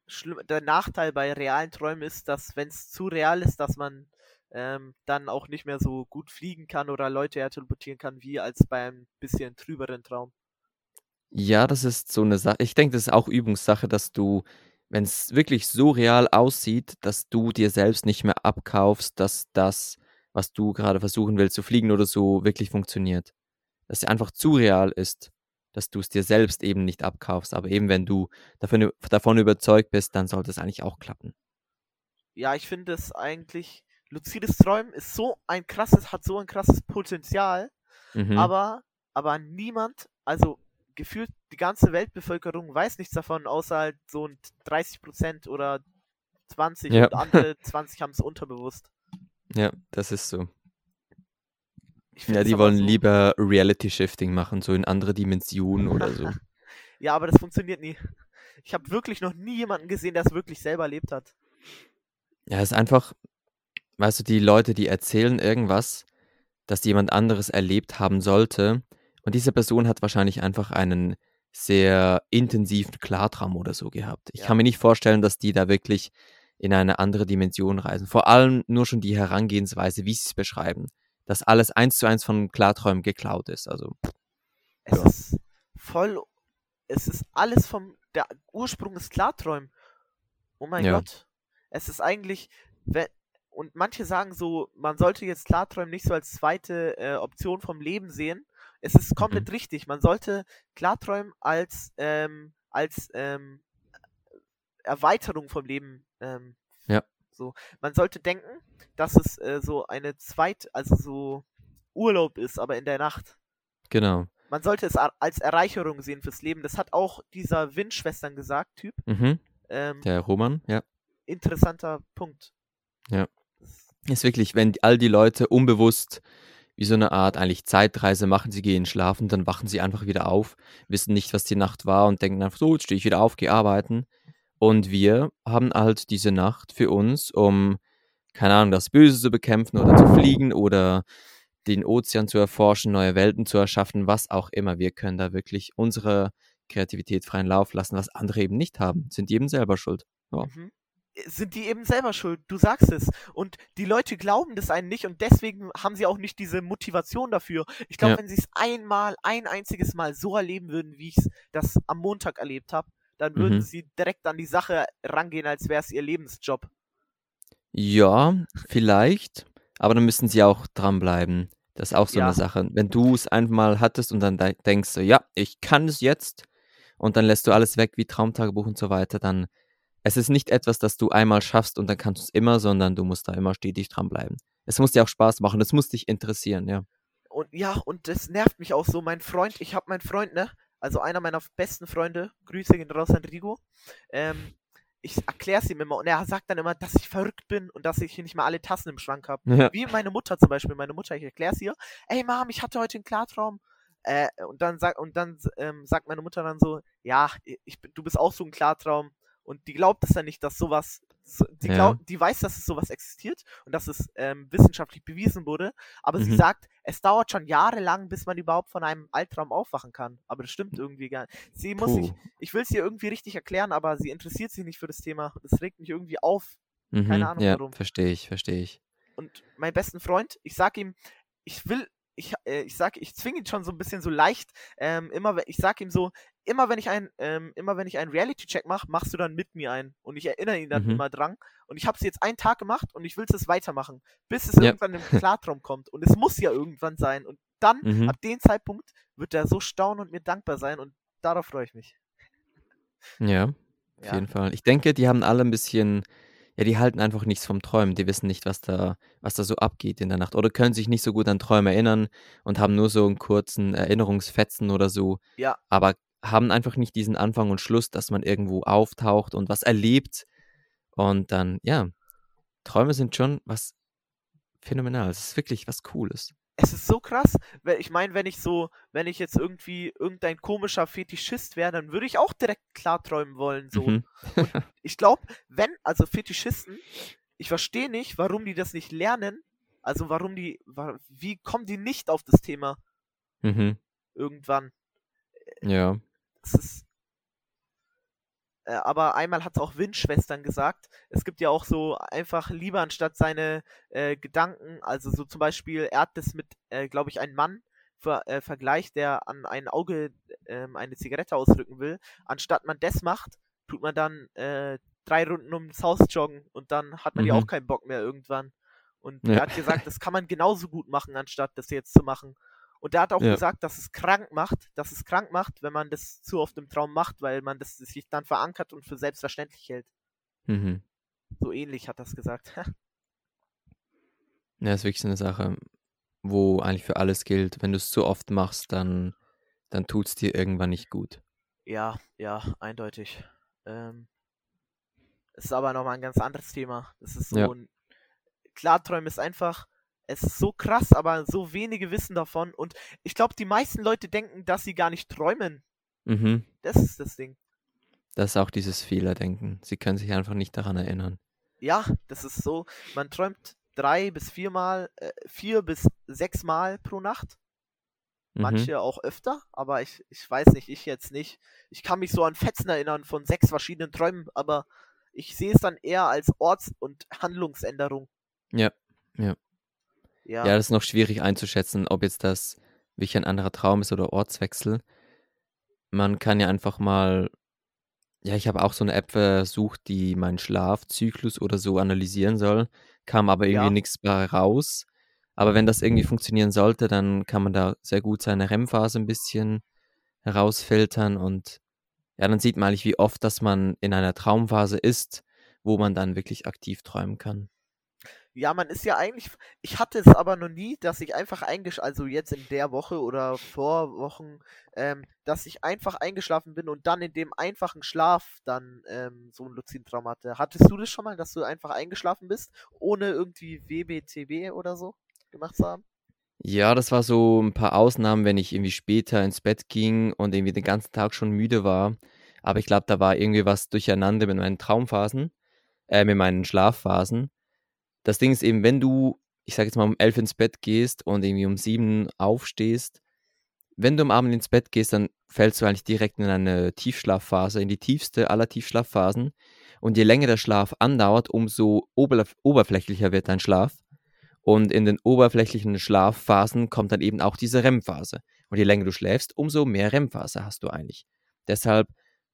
der Nachteil bei realen Träumen ist, dass wenn es zu real ist, dass man ähm, dann auch nicht mehr so gut fliegen kann oder Leute eher teleportieren kann, wie als bei einem bisschen trüberen Traum. Ja, das ist so eine Sache. Ich denke, das ist auch Übungssache, dass du, wenn es wirklich so real aussieht, dass du dir selbst nicht mehr abkaufst, dass das, was du gerade versuchen willst zu fliegen oder so, wirklich funktioniert. Dass es einfach zu real ist, dass du es dir selbst eben nicht abkaufst. Aber eben, wenn du davon, davon überzeugt bist, dann sollte es eigentlich auch klappen. Ja, ich finde es eigentlich, luzides Träumen ist so ein krasses, hat so ein krasses Potenzial, Mhm. aber, aber niemand, also gefühlt die ganze Weltbevölkerung weiß nichts davon, außer halt so ein 30% oder 20 Ja. und andere 20 haben es unterbewusst. Ja, das ist so. Ja, die wollen so- lieber Reality-Shifting machen, so in andere Dimensionen oder so. Ja, aber das funktioniert nie. Ich habe wirklich noch nie jemanden gesehen, der es wirklich selber erlebt hat. Ja, es ist einfach, weißt du, die Leute, die erzählen irgendwas, das jemand anderes erlebt haben sollte. Und diese Person hat wahrscheinlich einfach einen sehr intensiven Klartraum oder so gehabt. Ich Ja. kann mir nicht vorstellen, dass die da wirklich in eine andere Dimension reisen. Vor allem nur schon die Herangehensweise, wie sie es beschreiben. Dass alles eins zu eins von Klarträumen geklaut ist. Also, Es Ja. ist voll, es ist alles vom, der Ursprung ist Klarträumen. Oh mein Ja. Gott. Es ist eigentlich, wenn, und manche sagen so, man sollte jetzt Klarträumen nicht so als zweite äh, Option vom Leben sehen. Es ist komplett richtig. Man sollte Klarträumen als, ähm, als ähm, Erweiterung vom Leben ähm, Ja. so. Man sollte denken, dass es äh, so eine zweit, also so Urlaub ist, aber in der Nacht. genau. Man sollte es als Erreicherung sehen fürs Leben. Das hat auch dieser Windschwestern gesagt, Typ. Mhm. Ähm, Der Roman, ja. interessanter Punkt. Ja. Ist wirklich, wenn all die Leute unbewusst wie so eine Art eigentlich Zeitreise machen, sie gehen schlafen, dann wachen sie einfach wieder auf, wissen nicht, was die Nacht war und denken einfach so, jetzt stehe ich wieder auf, gehe arbeiten. Und wir haben halt diese Nacht für uns, um, keine Ahnung, das Böse zu bekämpfen oder zu fliegen oder den Ozean zu erforschen, neue Welten zu erschaffen, was auch immer. Wir können da wirklich unsere Kreativität freien Lauf lassen, was andere eben nicht haben. Sind eben selber schuld. Ja. Mhm. Sind die eben selber schuld, du sagst es. Und die Leute glauben das einen nicht und deswegen haben sie auch nicht diese Motivation dafür. Ich glaube, Ja. wenn sie es einmal, ein einziges Mal so erleben würden, wie ich es das am Montag erlebt habe, dann würden Mhm. sie direkt an die Sache rangehen, als wäre es ihr Lebensjob. Ja, vielleicht, aber dann müssen sie auch dranbleiben. Das ist auch so Ja. eine Sache. Wenn du es einmal hattest und dann de denkst du: „Ja, ich kann es jetzt“ und dann lässt du alles weg wie Traumtagebuch und so weiter, dann es ist nicht etwas, das du einmal schaffst und dann kannst du es immer, sondern du musst da immer stetig dranbleiben. Es muss dir auch Spaß machen, es muss dich interessieren, ja. Und ja, und das nervt mich auch so. Mein Freund, ich habe meinen Freund, ne? Also einer meiner besten Freunde, Grüße gehen raus an Rigo. Ähm, ich erkläre es ihm immer und er sagt dann immer, dass ich verrückt bin und dass ich hier nicht mal alle Tassen im Schrank habe. Ja. Wie meine Mutter zum Beispiel. Meine Mutter, ich erkläre es ihr. Ey Mom, ich hatte heute einen Klartraum. Äh, und dann, sag, und dann ähm, sagt meine Mutter dann so, ja, ich, du bist auch so ein Klartraum. Und die glaubt es dann nicht, dass sowas, so, die, Ja. glaub, die weiß, dass es sowas existiert und dass es ähm, wissenschaftlich bewiesen wurde. Aber sie Mhm. sagt, es dauert schon jahrelang, bis man überhaupt von einem Albtraum aufwachen kann. Aber das stimmt irgendwie gar nicht. Sie muss sich, Puh. ich will es ihr irgendwie richtig erklären, aber sie interessiert sich nicht für das Thema. Das regt mich irgendwie auf. Mhm. Keine Ahnung Ja, warum. verstehe ich, verstehe ich. Und meinen besten Freund, ich sag ihm, ich will, ich, äh, ich sag, ich zwinge ihn schon so ein bisschen so leicht. Ähm, immer, ich sag ihm so, immer wenn ich ein, ähm, immer wenn ich einen Reality-Check mache, machst du dann mit mir ein. Und ich erinnere ihn dann Mhm. immer dran. Und ich habe es jetzt einen Tag gemacht und ich will es weitermachen, bis es Ja. irgendwann im Klartraum kommt. Und es muss ja irgendwann sein. Und dann, Mhm. ab dem Zeitpunkt, wird er so staunen und mir dankbar sein. Und darauf freue ich mich. Ja, auf Ja. jeden Fall. Ich denke, die haben alle ein bisschen ja, die halten einfach nichts vom Träumen. Die wissen nicht, was da was da so abgeht in der Nacht oder können sich nicht so gut an Träume erinnern und haben nur so einen kurzen Erinnerungsfetzen oder so, Ja, aber haben einfach nicht diesen Anfang und Schluss, dass man irgendwo auftaucht und was erlebt und dann ja, Träume sind schon was phänomenal. Es ist wirklich was Cooles. Es ist so krass, weil ich meine, wenn ich so, wenn ich jetzt irgendwie irgendein komischer Fetischist wäre, dann würde ich auch direkt klarträumen wollen. So. Mhm. Ich glaube, wenn, also Fetischisten, ich verstehe nicht, warum die das nicht lernen. Also warum die, wie kommen die nicht auf das Thema Mhm. irgendwann? Ja. Es ist. Äh, aber einmal hat es auch Windschwestern gesagt. Es gibt ja auch so einfach lieber anstatt seine äh, Gedanken, also so zum Beispiel, er hat das mit, äh, glaube ich, einem Mann ver äh, vergleicht, der an ein Auge ähm, eine Zigarette ausdrücken will. Anstatt man das macht, tut man dann äh, drei Runden ums Haus joggen und dann hat man ja Mhm. auch keinen Bock mehr irgendwann. Und Ja. er hat gesagt, das kann man genauso gut machen, anstatt das jetzt zu machen. Und er hat auch Ja. gesagt, dass es krank macht, dass es krank macht, wenn man das zu oft im Traum macht, weil man das sich dann verankert und für selbstverständlich hält. Mhm. So ähnlich hat das gesagt. Ja, ist wirklich so eine Sache, wo eigentlich für alles gilt. Wenn du es zu oft machst, dann dann tut's dir irgendwann nicht gut. ja, ja, eindeutig. Ähm, es ist aber nochmal ein ganz anderes Thema. Das ist so Ja. ein. Klarträumen ist einfach. Es ist so krass, aber so wenige wissen davon. Und ich glaube, die meisten Leute denken, dass sie gar nicht träumen. Mhm. Das ist das Ding. Das ist auch dieses Fehlerdenken. Sie können sich einfach nicht daran erinnern. Ja, das ist so. Man träumt drei bis viermal, äh, vier bis sechs Mal pro Nacht. Mhm. Manche auch öfter, aber ich, ich weiß nicht, ich jetzt nicht. Ich kann mich so an Fetzen erinnern von sechs verschiedenen Träumen, aber ich sehe es dann eher als Orts- und Handlungsänderung. Ja, ja. Ja, Ja, das ist noch schwierig einzuschätzen, ob jetzt das wirklich ein anderer Traum ist oder Ortswechsel. Man kann ja einfach mal ja, ich habe auch so eine App versucht, die meinen Schlafzyklus oder so analysieren soll, kam aber irgendwie Ja. bei raus. Aber wenn das irgendwie funktionieren sollte, dann kann man da sehr gut seine REM-Phase ein bisschen herausfiltern und ja, dann sieht man eigentlich, wie oft, dass man in einer Traumphase ist, wo man dann wirklich aktiv träumen kann. Ja, man ist ja eigentlich. Ich hatte es aber noch nie, dass ich einfach eingesch, also jetzt in der Woche oder vor Wochen, ähm, dass ich einfach eingeschlafen bin und dann in dem einfachen Schlaf dann ähm, so einen luziden Traum hatte. Hattest du das schon mal, dass du einfach eingeschlafen bist, ohne irgendwie WBTB oder so gemacht zu haben? Ja, das war so ein paar Ausnahmen, wenn ich irgendwie später ins Bett ging und irgendwie den ganzen Tag schon müde war. Aber ich glaube, da war irgendwie was durcheinander mit meinen Traumphasen, äh, mit meinen Schlafphasen. Das Ding ist eben, wenn du, ich sage jetzt mal, um 11 ins Bett gehst und irgendwie um 7 aufstehst, wenn du am Abend ins Bett gehst, dann fällst du eigentlich direkt in eine Tiefschlafphase, in die tiefste aller Tiefschlafphasen. Und je länger der Schlaf andauert, umso oberf oberflächlicher wird dein Schlaf. Und in den oberflächlichen Schlafphasen kommt dann eben auch diese REM-Phase. Und je länger du schläfst, umso mehr REM-Phase hast du eigentlich. Deshalb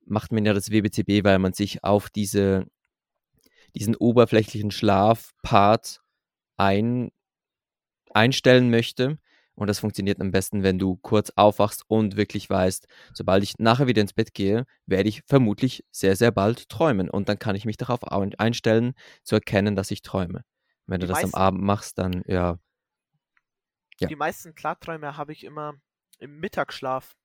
macht man ja das WBTB, weil man sich auf diese, diesen oberflächlichen Schlafpart ein, einstellen möchte. Und das funktioniert am besten, wenn du kurz aufwachst und wirklich weißt, sobald ich nachher wieder ins Bett gehe, werde ich vermutlich sehr, sehr bald träumen. Und dann kann ich mich darauf einstellen, zu erkennen, dass ich träume. Wenn du die das meisten, am Abend machst, dann ja. ja. Die meisten Klarträume habe ich immer im Mittagsschlaf.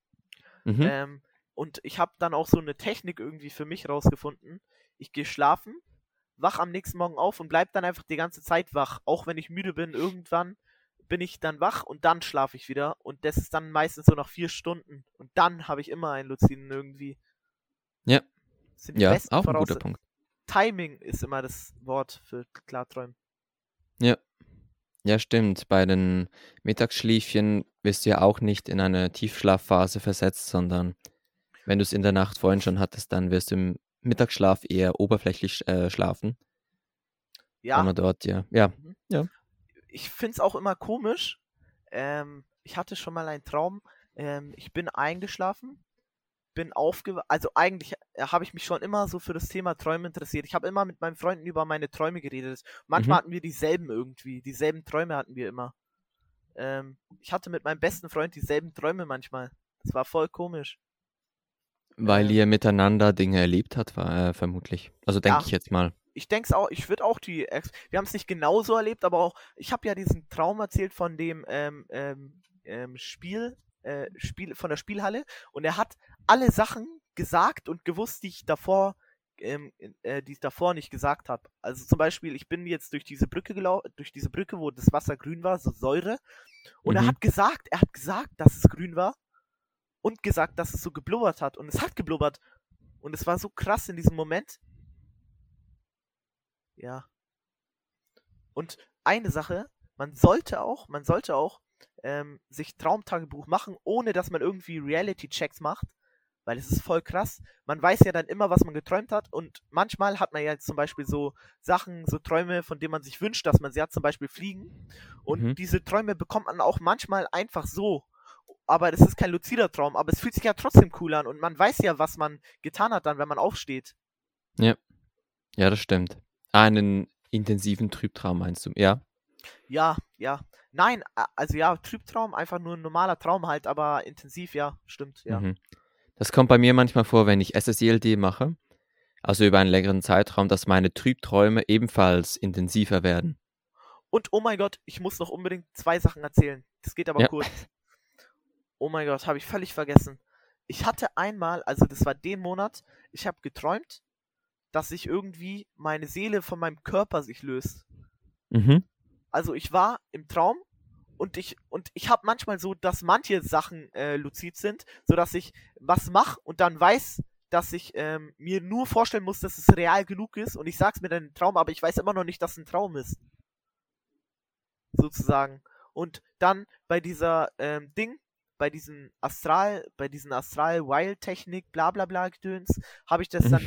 Mhm. Ähm, und ich habe dann auch so eine Technik irgendwie für mich rausgefunden. Ich gehe schlafen, wach am nächsten Morgen auf und bleib dann einfach die ganze Zeit wach. Auch wenn ich müde bin, irgendwann bin ich dann wach und dann schlafe ich wieder. Und das ist dann meistens so nach vier Stunden. Und dann habe ich immer einen Luziden irgendwie. Ja. ja, auch ein guter Punkt. Timing ist immer das Wort für Klarträumen. Ja. Ja, stimmt. Bei den Mittagsschläfchen wirst du ja auch nicht in eine Tiefschlafphase versetzt, sondern wenn du es in der Nacht vorhin schon hattest, dann wirst du im Mittagsschlaf eher oberflächlich äh, schlafen. Ja. Wenn man dort, ja. Ja. Mhm. ja ich finde es auch immer komisch. Ähm, ich hatte schon mal einen Traum. Ähm, ich bin eingeschlafen, bin aufgewacht. Also eigentlich äh, habe ich mich schon immer so für das Thema Träume interessiert. Ich habe immer mit meinen Freunden über meine Träume geredet. Manchmal mhm. hatten wir dieselben irgendwie. Dieselben Träume hatten wir immer. Ähm, ich hatte mit meinem besten Freund dieselben Träume manchmal. Das war voll komisch. Weil ähm, ihr miteinander Dinge erlebt habt, war, äh, vermutlich. Also denke ja. ich jetzt mal ich denke es auch, ich würde auch die, wir haben es nicht genauso erlebt, aber auch, ich habe ja diesen Traum erzählt von dem ähm, ähm, ähm, Spiel, äh, Spiel, von der Spielhalle und er hat alle Sachen gesagt und gewusst, die ich davor, ähm, äh, die ich davor nicht gesagt habe. Also zum Beispiel, ich bin jetzt durch diese Brücke gelaufen, durch diese Brücke, wo das Wasser grün war, so Säure, und mhm. er hat gesagt, er hat gesagt, dass es grün war und gesagt, dass es so geblubbert hat und es hat geblubbert und es war so krass in diesem Moment ja. Und eine Sache, man sollte auch, man sollte auch ähm, sich Traumtagebuch machen, ohne dass man irgendwie Reality-Checks macht, weil es ist voll krass. Man weiß ja dann immer, was man geträumt hat und manchmal hat man ja zum Beispiel so Sachen, so Träume, von denen man sich wünscht, dass man sie hat, zum Beispiel fliegen. Und mhm. diese Träume bekommt man auch manchmal einfach so. Aber das ist kein luzider Traum, aber es fühlt sich ja trotzdem cool an und man weiß ja, was man getan hat dann, wenn man aufsteht. Ja. Ja, das stimmt. Einen intensiven Trübtraum meinst du, ja? Ja, ja. Nein, also ja, Trübtraum, einfach nur ein normaler Traum halt, aber intensiv, ja, stimmt, ja. Mhm. Das kommt bei mir manchmal vor, wenn ich SSILD mache, also über einen längeren Zeitraum, dass meine Trübträume ebenfalls intensiver werden. Und oh mein Gott, ich muss noch unbedingt zwei Sachen erzählen. Das geht aber ja. kurz. Oh mein Gott, habe ich völlig vergessen. Ich hatte einmal, also das war den Monat, ich habe geträumt, dass sich irgendwie meine Seele von meinem Körper sich löst. Mhm. Also ich war im Traum und ich und ich habe manchmal so, dass manche Sachen äh, luzid sind, so dass ich was mache und dann weiß, dass ich ähm, mir nur vorstellen muss, dass es real genug ist und ich sag's mir dann im Traum, aber ich weiß immer noch nicht, dass es ein Traum ist. Sozusagen. Und dann bei dieser ähm, Ding, bei diesem Astral, bei diesen Astral-Wild-Technik, bla bla bla Gedöns, habe ich das dann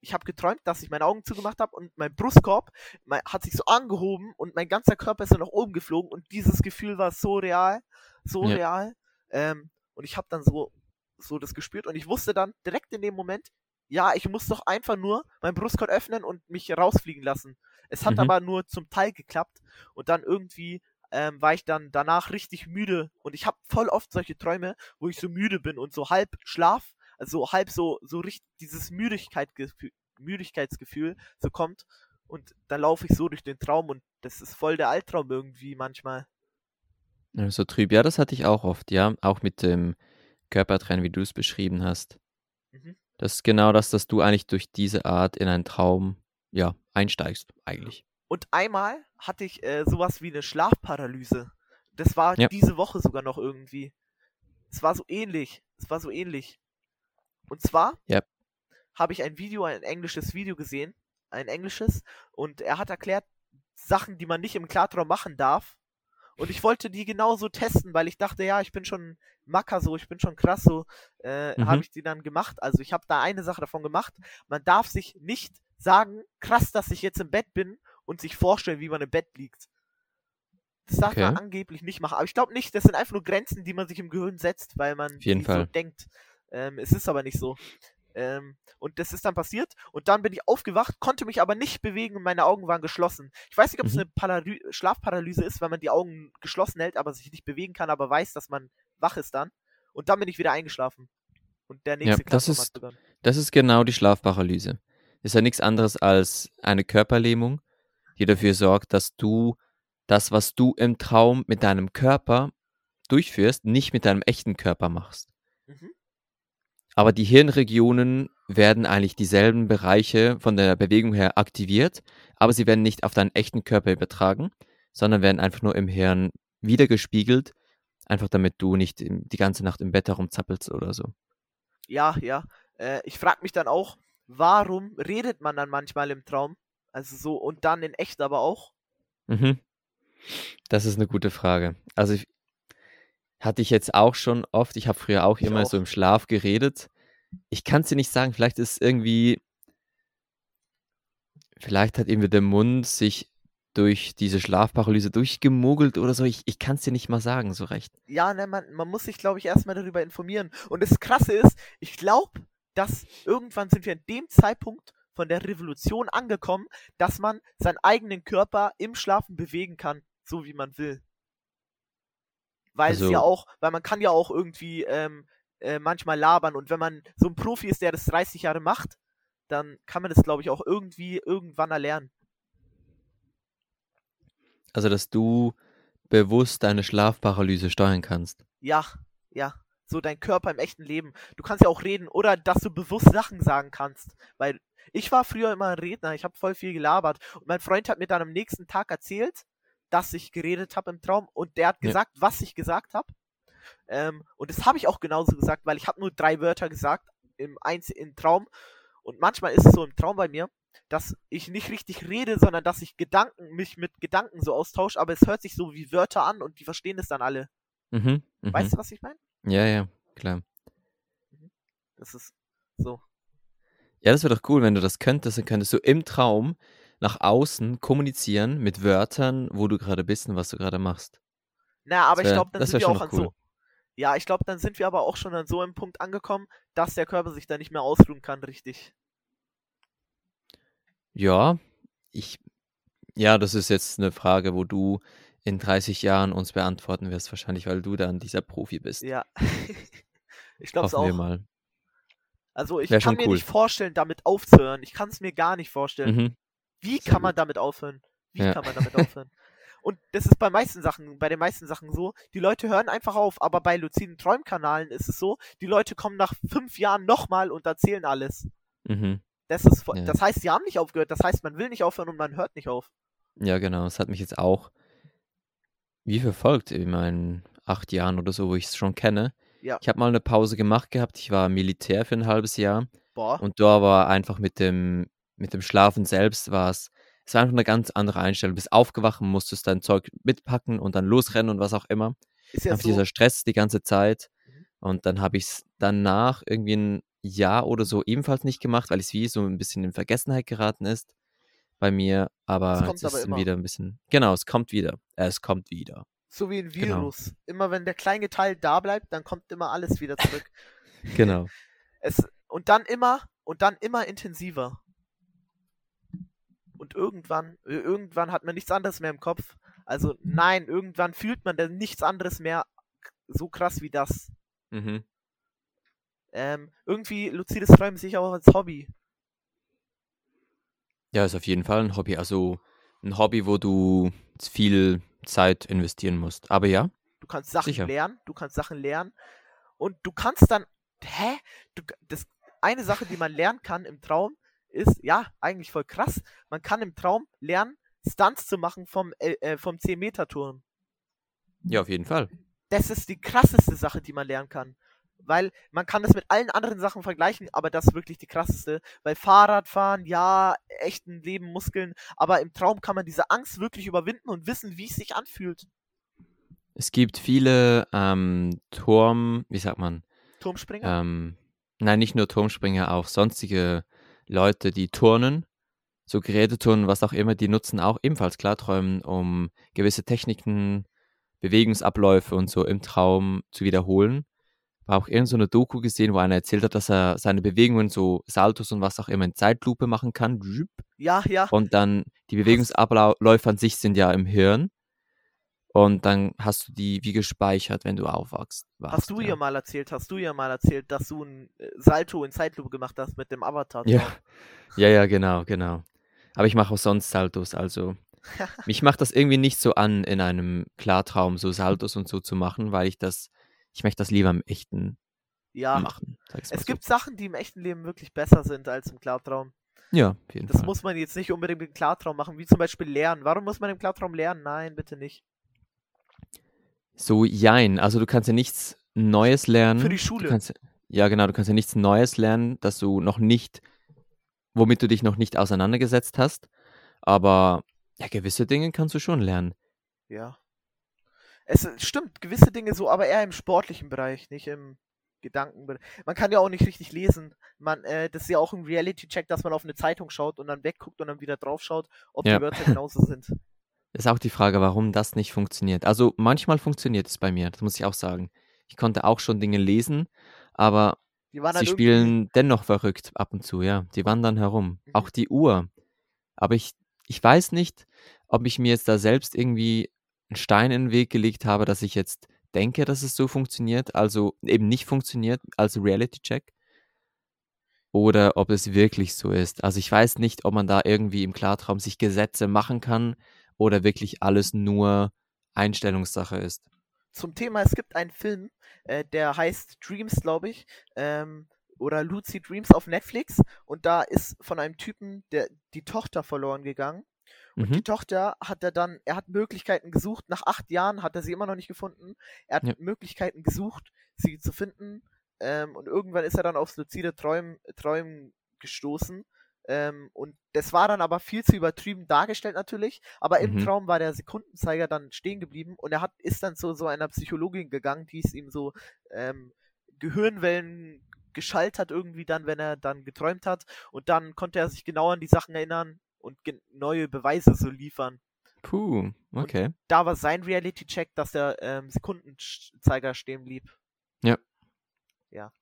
ich habe geträumt, dass ich meine Augen zugemacht habe und mein Brustkorb mein, hat sich so angehoben und mein ganzer Körper ist so nach oben geflogen und dieses Gefühl war so real, so ja. real. Ähm, und ich habe dann so, so das gespürt und ich wusste dann direkt in dem Moment, ja, ich muss doch einfach nur mein Brustkorb öffnen und mich rausfliegen lassen. Es hat mhm. aber nur zum Teil geklappt und dann irgendwie ähm, war ich dann danach richtig müde und ich habe voll oft solche Träume, wo ich so müde bin und so halb schlaf also halb so, so richtig dieses Müdigkeitsgefühl, Müdigkeitsgefühl so kommt und dann laufe ich so durch den Traum und das ist voll der Albtraum irgendwie manchmal. So trüb, ja, das hatte ich auch oft, ja, auch mit dem Körpertrennen, wie du es beschrieben hast. Mhm. Das ist genau das, dass du eigentlich durch diese Art in einen Traum, ja, einsteigst, eigentlich. Und einmal hatte ich äh, sowas wie eine Schlafparalyse. Das war ja. diese Woche sogar noch irgendwie. Es war so ähnlich. Es war so ähnlich. Und zwar yep. habe ich ein Video, ein englisches Video gesehen, ein englisches, und er hat erklärt, Sachen, die man nicht im Klartraum machen darf. Und ich wollte die genauso testen, weil ich dachte, ja, ich bin schon Macker so, ich bin schon krass so, äh, mhm. habe ich die dann gemacht. Also ich habe da eine Sache davon gemacht. Man darf sich nicht sagen, krass, dass ich jetzt im Bett bin und sich vorstellen, wie man im Bett liegt. Das darf okay. man angeblich nicht machen. Aber ich glaube nicht, das sind einfach nur Grenzen, die man sich im Gehirn setzt, weil man Auf jeden Fall. so denkt. Ähm, es ist aber nicht so. Ähm, und das ist dann passiert und dann bin ich aufgewacht, konnte mich aber nicht bewegen und meine Augen waren geschlossen. Ich weiß nicht, ob es Mhm. eine Paralü Schlafparalyse ist, wenn man die Augen geschlossen hält, aber sich nicht bewegen kann, aber weiß, dass man wach ist dann. Und dann bin ich wieder eingeschlafen. Und der nächste das Klassenraum ist-. Das ist genau die Schlafparalyse. Ist ja nichts anderes als eine Körperlähmung, die dafür sorgt, dass du das, was du im Traum mit deinem Körper durchführst, nicht mit deinem echten Körper machst. Mhm. Aber die Hirnregionen werden eigentlich dieselben Bereiche von der Bewegung her aktiviert, aber sie werden nicht auf deinen echten Körper übertragen, sondern werden einfach nur im Hirn wiedergespiegelt, einfach damit du nicht die ganze Nacht im Bett herumzappelst oder so. Ja, ja. Äh, ich frage mich dann auch, warum redet man dann manchmal im Traum? Also so und dann in echt aber auch. Mhm. Das ist eine gute Frage. Also ich, hatte ich jetzt auch schon oft. Ich habe früher auch Ich immer so auch. im Schlaf geredet. Ich kann es dir nicht sagen. Vielleicht ist irgendwie, vielleicht hat irgendwie der Mund sich durch diese Schlafparalyse durchgemogelt oder so. Ich, ich kann es dir nicht mal sagen, so recht. Ja, ne, man, man muss sich, glaube ich, erstmal darüber informieren. Und das Krasse ist, ich glaube, dass irgendwann sind wir in dem Zeitpunkt von der Revolution angekommen, dass man seinen eigenen Körper im Schlafen bewegen kann, so wie man will. Weil es Also- ja auch, weil man kann ja auch irgendwie ähm, äh, manchmal labern und wenn man so ein Profi ist, der das 30 Jahre macht, dann kann man das, glaube ich, auch irgendwie irgendwann erlernen. Also, dass du bewusst deine Schlafparalyse steuern kannst. Ja, ja. So dein Körper im echten Leben. Du kannst ja auch reden oder dass du bewusst Sachen sagen kannst. Weil ich war früher immer ein Redner, ich habe voll viel gelabert. Und mein Freund hat mir dann am nächsten Tag erzählt, dass ich geredet habe im Traum und der hat Ja. gesagt, was ich gesagt habe. Ähm, und das habe ich auch genauso gesagt, weil ich habe nur drei Wörter gesagt im, Einz im Traum. Und manchmal ist es so im Traum bei mir, dass ich nicht richtig rede, sondern dass ich Gedanken, mich mit Gedanken so austausche, aber es hört sich so wie Wörter an und die verstehen es dann alle. Mhm. mhm. Weißt du, was ich meine? Ja, ja, klar. Das ist so. Ja, das wäre doch cool, wenn du das könntest. Dann könntest du im Traum nach außen kommunizieren mit Wörtern, wo du gerade bist und was du gerade machst. Na, aber Das ich wär- glaube, dann sind wär wir auch an cool. so. Ja, ich glaube, dann sind wir aber auch schon an so einem Punkt angekommen, dass der Körper sich da nicht mehr ausruhen kann, richtig. Ja, ich, ja, das ist jetzt eine Frage, wo du in 30 Jahren uns beantworten wirst, wahrscheinlich, weil du dann dieser Profi bist. Ja. ich glaube es Hoffen wir auch. mal. Also ich Wär kann mir cool. nicht vorstellen, damit aufzuhören. Ich kann es mir gar nicht vorstellen. Mhm. Wie kann man damit aufhören? Wie Ja. kann man damit aufhören? Und das ist bei meisten Sachen, bei den meisten Sachen so, die Leute hören einfach auf, aber bei luziden Träumkanalen ist es so, die Leute kommen nach fünf Jahren nochmal und erzählen alles. Mhm. Das ist, Ja. das heißt, sie haben nicht aufgehört, das heißt, man will nicht aufhören und man hört nicht auf. Ja, genau. Es hat mich jetzt auch wie verfolgt in meinen acht Jahren oder so, wo ich es schon kenne. Ja. Ich habe mal eine Pause gemacht gehabt. Ich war Militär für ein halbes Jahr. Boah. Und da war einfach mit dem, mit dem Schlafen selbst war es, es war einfach eine ganz andere Einstellung. Du bist aufgewacht, musstest dein Zeug mitpacken und dann losrennen und was auch immer. Ist ja so, dieser Stress die ganze Zeit. Mhm. Und dann habe ich es danach irgendwie ein Jahr oder so ebenfalls nicht gemacht, weil es wie so ein bisschen in Vergessenheit geraten ist bei mir. Aber kommt jetzt ist aber es wieder ein bisschen. Genau, es kommt wieder. Äh, es kommt wieder. So wie ein genau. Virus. Immer wenn der kleine Teil da bleibt, dann kommt immer alles wieder zurück. Genau. Es, und dann immer, und dann immer intensiver. Und irgendwann, irgendwann hat man nichts anderes mehr im Kopf. Also nein, irgendwann fühlt man dann nichts anderes mehr so krass wie das. Mhm. Ähm, irgendwie luzides Träumen sehe ich auch als Hobby. Ja, ist auf jeden Fall ein Hobby. Also ein Hobby, wo du viel Zeit investieren musst. Aber ja, Du kannst Sachen Sicher. lernen, du kannst Sachen lernen und du kannst dann, hä? Du, das, eine Sache, die man lernen kann im Traum, ist, ja, eigentlich voll krass, man kann im Traum lernen, Stunts zu machen vom, äh, äh, vom 10-Meter-Turm. ja, auf jeden Fall. Das ist die krasseste Sache, die man lernen kann. Weil man kann das mit allen anderen Sachen vergleichen, aber das ist wirklich die krasseste. Weil Fahrradfahren, ja, echten Leben, Muskeln, aber im Traum kann man diese Angst wirklich überwinden und wissen, wie es sich anfühlt. Es gibt viele ähm, Turm, wie sagt man? Turmspringer? Ähm, nein, nicht nur Turmspringer, auch sonstige Leute, die turnen, so Geräteturnen, was auch immer, die nutzen auch ebenfalls Klarträumen, um gewisse Techniken, Bewegungsabläufe und so im Traum zu wiederholen. War auch irgend so eine Doku gesehen, wo einer erzählt hat, dass er seine Bewegungen, so Saltos und was auch immer, in Zeitlupe machen kann. Ja, ja. Und dann die Hast- Bewegungsabläufe an sich sind ja im Hirn. Und dann hast du die wie gespeichert, wenn du aufwachst. Hast wachst, du ja. ihr mal erzählt, hast du ihr mal erzählt, dass du ein äh, Salto in Zeitlupe gemacht hast mit dem Avatar? Ja, ja, ja, genau, genau. Aber ich mache auch sonst Saltos, also mich macht das irgendwie nicht so an, in einem Klartraum so Saltos und so zu machen, weil ich das, ich möchte das lieber im Echten Ja, machen. es so. gibt Sachen, die im echten Leben wirklich besser sind als im Klartraum. Ja, auf jeden Das Fall. muss man jetzt nicht unbedingt im Klartraum machen, wie zum Beispiel lernen. Warum muss man im Klartraum lernen? Nein, bitte nicht. So, jein. Also du kannst ja nichts Neues lernen. Für die Schule. kannst, ja, genau, du kannst ja nichts Neues lernen, dass du noch nicht, womit du dich noch nicht auseinandergesetzt hast. Aber ja, gewisse Dinge kannst du schon lernen. Ja. Es äh, stimmt, gewisse Dinge so, aber eher im sportlichen Bereich, nicht im Gedankenbereich. Man kann ja auch nicht richtig lesen. Man, äh, das ist ja auch ein Reality-Check, dass man auf eine Zeitung schaut und dann wegguckt und dann wieder drauf schaut, ob Ja. die Wörter genauso sind. Ist auch die Frage, warum das nicht funktioniert. Also manchmal funktioniert es bei mir, das muss ich auch sagen. Ich konnte auch schon Dinge lesen, aber sie halt irgendwie. spielen dennoch verrückt ab und zu, ja. Die wandern herum. Mhm. Auch die Uhr. Aber ich, ich weiß nicht, ob ich mir jetzt da selbst irgendwie einen Stein in den Weg gelegt habe, dass ich jetzt denke, dass es so funktioniert, also eben nicht funktioniert als Reality-Check. Oder ob es wirklich so ist. Also ich weiß nicht, ob man da irgendwie im Klartraum sich Gesetze machen kann oder wirklich alles nur Einstellungssache ist. Zum Thema, es gibt einen Film, äh, der heißt Dreams, glaube ich, ähm, oder Lucid Dreams auf Netflix und da ist von einem Typen der die Tochter verloren gegangen und die Mhm. Tochter hat er dann, er hat Möglichkeiten gesucht, nach acht Jahren hat er sie immer noch nicht gefunden, er hat Ja. Möglichkeiten gesucht, sie zu finden ähm, und irgendwann ist er dann aufs luzide Träumen, Träumen gestoßen ähm, und das war dann aber viel zu übertrieben dargestellt natürlich, aber im Mhm. Traum war der Sekundenzeiger dann stehen geblieben und er hat, ist dann zu so einer Psychologin gegangen, die es ihm so ähm, Gehirnwellen geschaltet hat irgendwie dann, wenn er dann geträumt hat und dann konnte er sich genau an die Sachen erinnern und neue Beweise so liefern. Puh, okay. Da war sein Reality-Check, dass der ähm, Sekundenzeiger stehen blieb. Ja. Ja.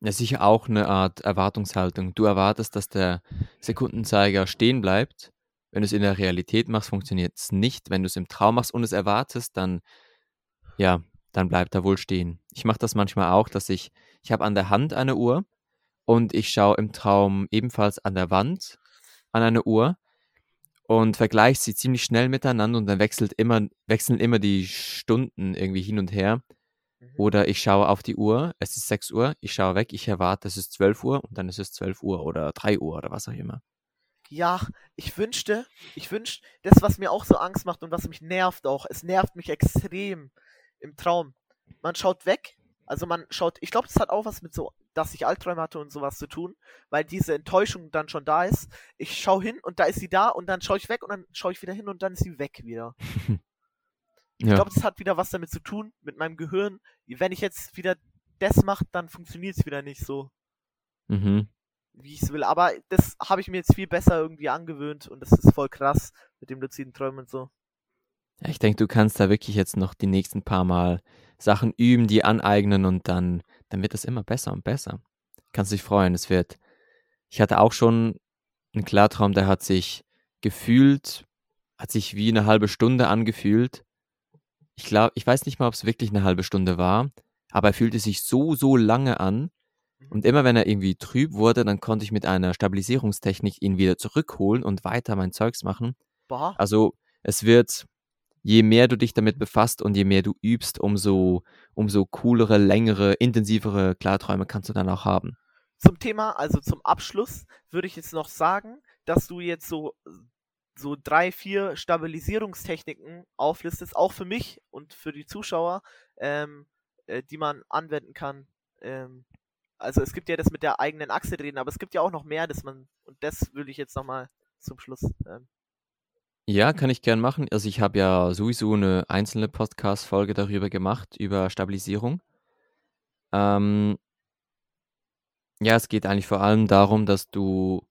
Ja, sicher auch eine Art Erwartungshaltung. Du erwartest, dass der Sekundenzeiger stehen bleibt. Wenn du es in der Realität machst, funktioniert es nicht. Wenn du es im Traum machst und es erwartest, dann, ja, dann bleibt er wohl stehen. Ich mache das manchmal auch, dass ich, ich habe an der Hand eine Uhr und ich schaue im Traum ebenfalls an der Wand an eine Uhr und vergleiche sie ziemlich schnell miteinander und dann wechselt immer, wechseln immer die Stunden irgendwie hin und her. Mhm. Oder ich schaue auf die Uhr, es ist 6 Uhr, ich schaue weg, ich erwarte, es ist 12 Uhr und dann ist es 12 Uhr oder 3 Uhr oder was auch immer. Ja, ich wünschte, ich wünschte, das, was mir auch so Angst macht und was mich nervt auch, es nervt mich extrem im Traum. Man schaut weg, also man schaut, ich glaube, das hat auch was mit so, dass ich Albträume hatte und sowas zu tun, weil diese Enttäuschung dann schon da ist. Ich schaue hin und da ist sie da und dann schaue ich weg und dann schaue ich wieder hin und dann ist sie weg wieder. Ich Ja, glaube, das hat wieder was damit zu tun, mit meinem Gehirn. Wenn ich jetzt wieder das mache, dann funktioniert es wieder nicht so, mhm. wie ich es will. Aber das habe ich mir jetzt viel besser irgendwie angewöhnt und das ist voll krass mit dem luziden Träumen und so. Ja, ich denke, du kannst da wirklich jetzt noch die nächsten paar Mal Sachen üben, die aneignen und dann, dann wird es immer besser und besser. Kannst dich freuen, es wird. Ich hatte auch schon einen Klartraum, der hat sich gefühlt, hat sich wie eine halbe Stunde angefühlt. Ich glaube, ich weiß nicht mal, ob es wirklich eine halbe Stunde war, aber er fühlte sich so, so lange an. Und immer wenn er irgendwie trüb wurde, dann konnte ich mit einer Stabilisierungstechnik ihn wieder zurückholen und weiter mein Zeugs machen. Boah, Also es wird, je mehr du dich damit befasst und je mehr du übst, umso, umso coolere, längere, intensivere Klarträume kannst du dann auch haben. zum Thema, also zum Abschluss, würde ich jetzt noch sagen, dass du jetzt so, so drei, vier Stabilisierungstechniken auflistest, auch für mich und für die Zuschauer, ähm, äh, die man anwenden kann. Ähm, also es gibt ja das mit der eigenen Achse drehen, aber es gibt ja auch noch mehr, dass man, und das will ich jetzt nochmal zum Schluss. Ähm, Ja, kann ich gern machen. Also ich habe ja sowieso eine einzelne Podcast-Folge darüber gemacht, über Stabilisierung. Ähm, ja, es geht eigentlich vor allem darum, dass du,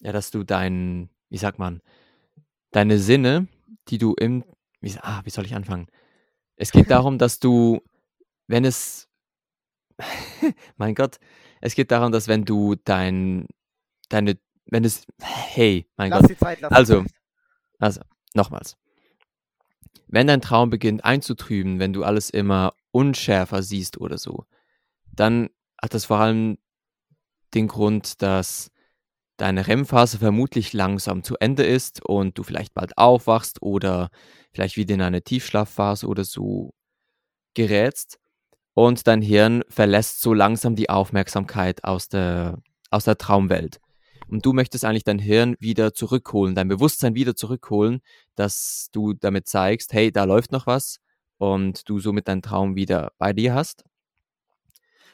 ja, dass du dein, wie sagt man, deine Sinne, die du im, wie, ah, wie soll ich anfangen? Es geht darum, dass du, wenn es, mein Gott, es geht darum, dass wenn du dein, deine, wenn es, hey, mein Lass Gott, die Zeit, lass Also, die Zeit. also, nochmals. Wenn dein Traum beginnt einzutrüben, wenn du alles immer unschärfer siehst oder so, dann hat das vor allem den Grund, dass deine REM-Phase vermutlich langsam zu Ende ist und du vielleicht bald aufwachst oder vielleicht wieder in eine Tiefschlafphase oder so gerätst und dein Hirn verlässt so langsam die Aufmerksamkeit aus der, aus der Traumwelt. Und du möchtest eigentlich dein Hirn wieder zurückholen, dein Bewusstsein wieder zurückholen, dass du damit zeigst, hey, da läuft noch was und du somit deinen Traum wieder bei dir hast.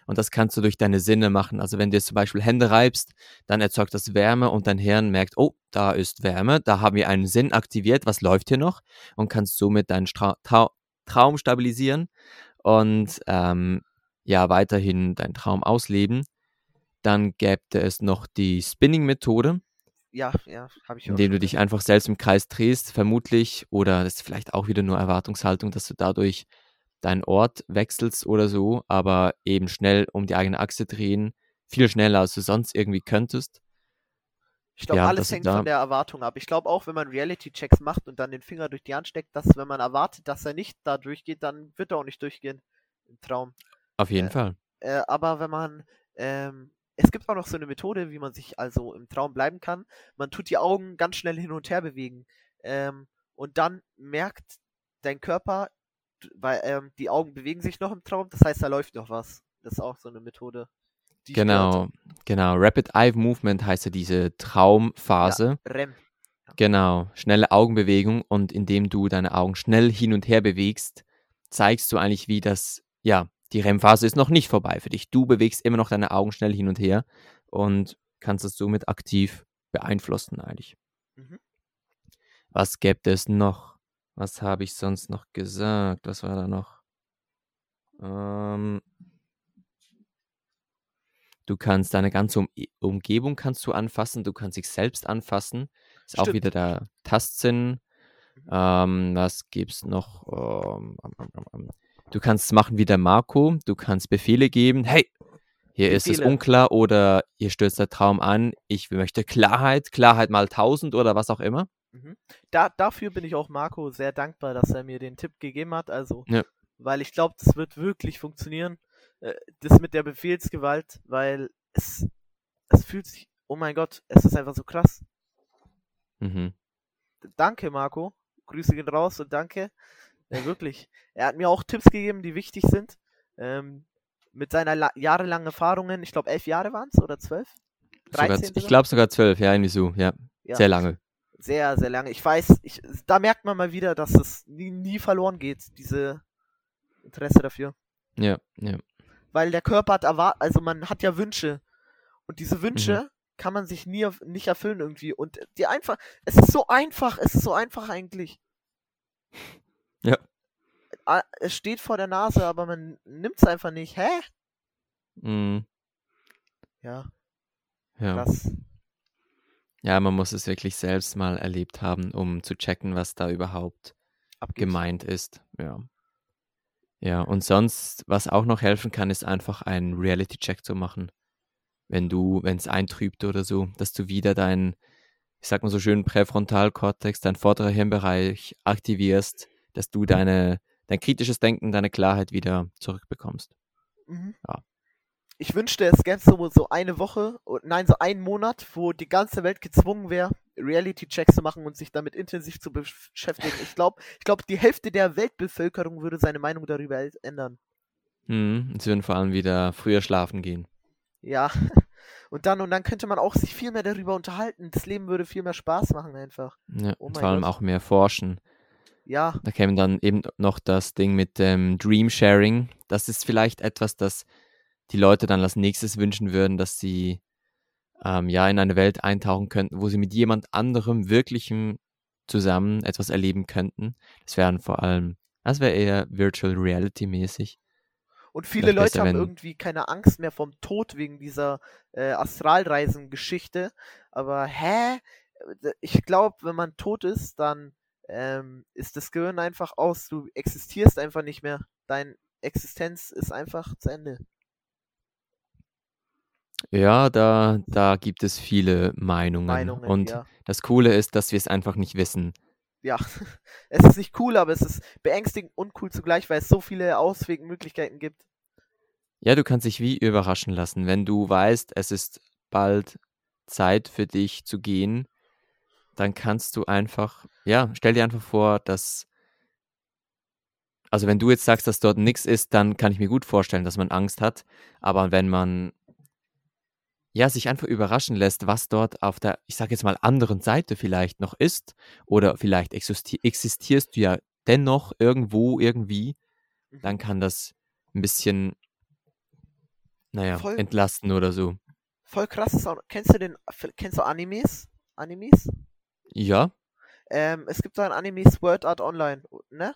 Und das kannst du durch deine Sinne machen. Also wenn du jetzt zum Beispiel Hände reibst, dann erzeugt das Wärme und dein Hirn merkt, oh, da ist Wärme, da haben wir einen Sinn aktiviert, was läuft hier noch? Und kannst somit deinen Stra Trau Traum stabilisieren und ähm, ja, weiterhin deinen Traum ausleben. Dann gäbe es noch die Spinning-Methode, Ja, ja, habe ich auch indem du dich einfach selbst im Kreis drehst, vermutlich, oder das ist vielleicht auch wieder nur Erwartungshaltung, dass du dadurch deinen Ort wechselst oder so, aber eben schnell um die eigene Achse drehen, viel schneller als du sonst irgendwie könntest. Ich glaube, Ja, alles hängt von der Erwartung ab. Ich glaube auch, wenn man Reality-Checks macht und dann den Finger durch die Hand steckt, dass wenn man erwartet, dass er nicht da durchgeht, dann wird er auch nicht durchgehen im Traum. auf jeden Äh, Fall. äh, aber wenn man, ähm, es gibt auch noch so eine Methode, wie man sich also im Traum bleiben kann. Man tut die Augen ganz schnell hin und her bewegen. Ähm, und dann merkt dein Körper, weil ähm, die Augen bewegen sich noch im Traum, das heißt, da läuft noch was. Das ist auch so eine Methode. Genau, genau. Rapid Eye Movement heißt ja diese Ja, Traumphase. REM. Ja. Genau, schnelle Augenbewegung und indem du deine Augen schnell hin und her bewegst, zeigst du eigentlich, wie das, ja, die REM-Phase ist noch nicht vorbei für dich. Du bewegst immer noch deine Augen schnell hin und her und kannst es somit aktiv beeinflussen eigentlich. Mhm. Was gäbe es noch? Was habe ich sonst noch gesagt? Was war da noch? Ähm, du kannst deine ganze um Umgebung kannst du anfassen, du kannst dich selbst anfassen. Ist auch wieder Stimmt. der Tastsinn. Mhm. Ähm, was gibt's noch? Ähm. Du kannst es machen wie der Marco. Du kannst Befehle geben. Hey, hier ist es Befehle. unklar oder hier stürzt der Traum an. Ich möchte Klarheit, Klarheit mal tausend oder was auch immer. Mhm. Da, dafür bin ich auch Marco sehr dankbar, dass er mir den Tipp gegeben hat. Also, Ja. weil ich glaube, das wird wirklich funktionieren. Äh, das mit der Befehlsgewalt, weil es, es fühlt sich, oh mein Gott, es ist einfach so krass. Mhm. Danke, Marco. Grüße gehen raus und danke. Äh, wirklich. Er hat mir auch Tipps gegeben, die wichtig sind. Ähm, mit seiner la jahrelangen Erfahrungen, ich glaube elf Jahre waren es oder zwölf? Sogar, 13 z- ich sogar? glaube sogar zwölf, ja, irgendwie so, ja. Ja. Sehr lange. Sehr, sehr lange. Ich weiß, ich, da merkt man mal wieder, dass es nie, nie verloren geht, diese Interesse dafür. Ja, ja. Weil der Körper hat erwartet, also man hat ja Wünsche. Und diese Mhm. Wünsche kann man sich nie nicht erfüllen irgendwie. Und die einfach, es ist so einfach, es ist so einfach eigentlich. Ja. Ah, Es steht vor der Nase, aber man nimmt es einfach nicht. Hä? Mhm. Ja, Ja. krass. Ja, man muss es wirklich selbst mal erlebt haben, um zu checken, was da überhaupt Abgeht. gemeint ist. Ja. Ja, und sonst, was auch noch helfen kann, ist einfach einen Reality-Check zu machen. Wenn du, wenn es eintrübt oder so, dass du wieder deinen, ich sag mal so schön, Präfrontalkortex, dein vorderer Hirnbereich aktivierst, dass du deine, dein kritisches Denken, deine Klarheit wieder zurückbekommst. Mhm. Ja. Ich wünschte, es gäbe so, so eine Woche, nein, so einen Monat, wo die ganze Welt gezwungen wäre, Reality-Checks zu machen und sich damit intensiv zu beschäftigen. Ich glaube, ich glaub, die Hälfte der Weltbevölkerung würde seine Meinung darüber ändern. Mhm. Sie würden vor allem wieder früher schlafen gehen. Ja. Und dann, und dann könnte man auch sich viel mehr darüber unterhalten. Das Leben würde viel mehr Spaß machen einfach. Ja, Oh und vor allem Gott. auch mehr forschen. Ja, Da käme dann eben noch das Ding mit dem Dream Sharing. Das ist vielleicht etwas, das die Leute dann als nächstes wünschen würden, dass sie ähm, ja in eine Welt eintauchen könnten, wo sie mit jemand anderem wirklichem zusammen etwas erleben könnten. Das wären vor allem, das wäre eher Virtual Reality mäßig. Und viele Vielleicht Leute besser, haben irgendwie keine Angst mehr vom Tod wegen dieser äh, Astralreisen-Geschichte. Aber hä? Ich glaube, wenn man tot ist, dann ähm, ist das Gehirn einfach aus. Du existierst einfach nicht mehr. Deine Existenz ist einfach zu Ende. Ja, da, da gibt es viele Meinungen. Meinungen, Und ja. das Coole ist, dass wir es einfach nicht wissen. Ja, es ist nicht cool, aber es ist beängstigend und cool zugleich, weil es so viele Auswegmöglichkeiten gibt. Ja, du kannst dich wie überraschen lassen, wenn du weißt, es ist bald Zeit für dich zu gehen, dann kannst du einfach, ja, stell dir einfach vor, dass, also wenn du jetzt sagst, dass dort nichts ist, dann kann ich mir gut vorstellen, dass man Angst hat. Aber wenn man ja sich einfach überraschen lässt, was dort auf der, ich sage jetzt mal, anderen Seite vielleicht noch ist, oder vielleicht existi existierst du ja dennoch irgendwo, irgendwie, dann Mhm. kann das ein bisschen, naja, Voll, entlasten oder so. voll krass ist auch. Kennst du den, kennst du Animes? Animes? Ja, Ähm, es gibt so ein Anime Sword Art Online, ne?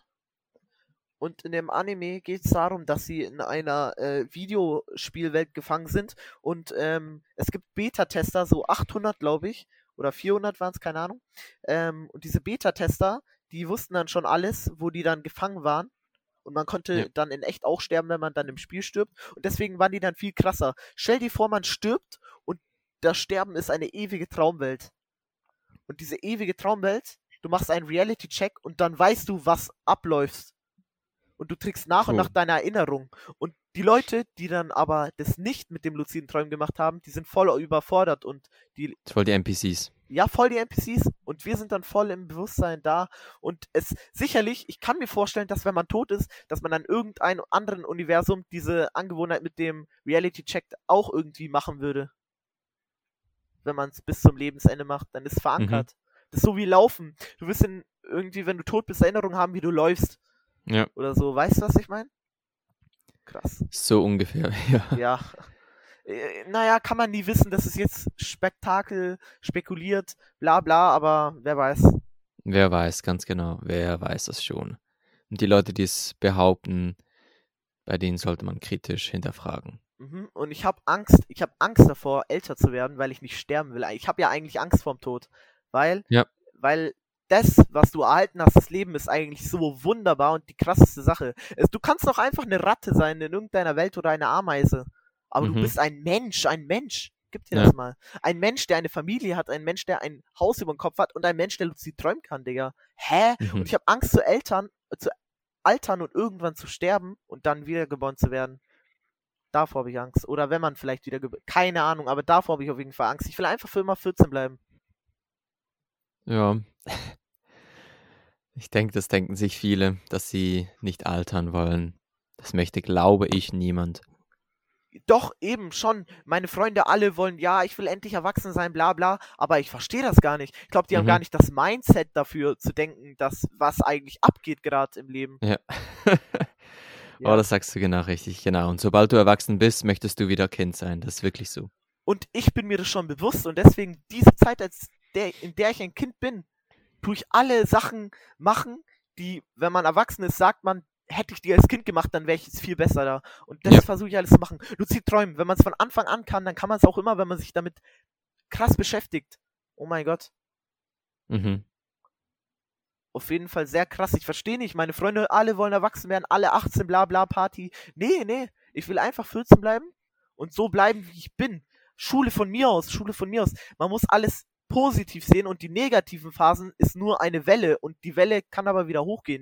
Und in dem Anime geht es darum, dass sie in einer äh, Videospielwelt gefangen sind und ähm, es gibt Beta-Tester, so 800 glaube ich, oder 400 waren es, keine Ahnung. Ähm, und diese Beta-Tester, die wussten dann schon alles, wo die dann gefangen waren. Und man konnte ja, dann in echt auch sterben, wenn man dann im Spiel stirbt. Und deswegen waren die dann viel krasser. Stell dir vor, man stirbt und das Sterben ist eine ewige Traumwelt. Und diese ewige Traumwelt, du machst einen Reality-Check und dann weißt du, was abläuft. Und du trägst nach und nach deine Erinnerung. Und die Leute, die dann aber das nicht mit dem luziden Träumen gemacht haben, die sind voll überfordert und die, voll die NPCs. ja, voll die NPCs und wir sind dann voll im Bewusstsein da. Und es sicherlich, ich kann mir vorstellen, dass wenn man tot ist, dass man dann irgendeinem anderen Universum diese Angewohnheit mit dem Reality-Check auch irgendwie machen würde. Wenn man es bis zum Lebensende macht, dann ist es Mhm. verankert. Das ist so wie Laufen. Du wirst in, irgendwie, wenn du tot bist, Erinnerungen haben, wie du läufst. Ja, Oder so. Weißt du, was ich meine? Krass. so ungefähr, ja. Ja. Äh, Naja, kann man nie wissen, das ist jetzt Spektakel, spekuliert, bla bla, aber wer weiß. Wer weiß, ganz genau, wer weiß das schon. Und die Leute, die es behaupten, bei denen sollte man kritisch hinterfragen. Mhm. Und ich habe Angst, ich habe Angst davor, älter zu werden, weil ich nicht sterben will. Ich habe ja eigentlich Angst vorm Tod, weil, Ja, weil das, was du erhalten hast, das Leben ist eigentlich so wunderbar und die krasseste Sache. Du kannst doch einfach eine Ratte sein in irgendeiner Welt oder eine Ameise, aber du mhm. bist ein Mensch, ein Mensch. Gib dir Ja, das mal. Ein Mensch, der eine Familie hat, ein Mensch, der ein Haus über dem Kopf hat und ein Mensch, der luzid träumen kann, Digga. Hä? Und mhm. ich habe Angst zu Eltern, zu altern und irgendwann zu sterben und dann wiedergeboren zu werden. Davor habe ich Angst. Oder wenn man vielleicht wieder Keine Ahnung, aber davor habe ich auf jeden Fall Angst. Ich will einfach für immer 14 bleiben. Ja, ich denke, das denken sich viele, dass sie nicht altern wollen. Das möchte, glaube ich, niemand. Doch, eben schon. Meine Freunde alle wollen, ja, ich will endlich erwachsen sein, bla bla. Aber ich verstehe das gar nicht. Ich glaube, die haben gar Mhm. nicht das Mindset dafür zu denken, dass was eigentlich abgeht gerade im Leben. Ja. Oh, Ja. das sagst du genau richtig, genau. Und sobald du erwachsen bist, möchtest du wieder Kind sein. Das ist wirklich so. Und ich bin mir das schon bewusst und deswegen diese Zeit, als der, in der ich ein Kind bin, tue ich alle Sachen machen, die, wenn man erwachsen ist, sagt man, hätte ich die als Kind gemacht, dann wäre ich jetzt viel besser da. Und das Ja. versuche ich alles zu machen. Luzid träumen, wenn man es von Anfang an kann, dann kann man es auch immer, wenn man sich damit krass beschäftigt. Oh mein Gott. Mhm. Auf jeden Fall sehr krass. Ich verstehe nicht. Meine Freunde, alle wollen erwachsen werden, alle 18, bla bla Party. Nee, nee. Ich will einfach 14 bleiben und so bleiben, wie ich bin. Schule von mir aus, Schule von mir aus. Man muss alles positiv sehen und die negativen Phasen ist nur eine Welle und die Welle kann aber wieder hochgehen.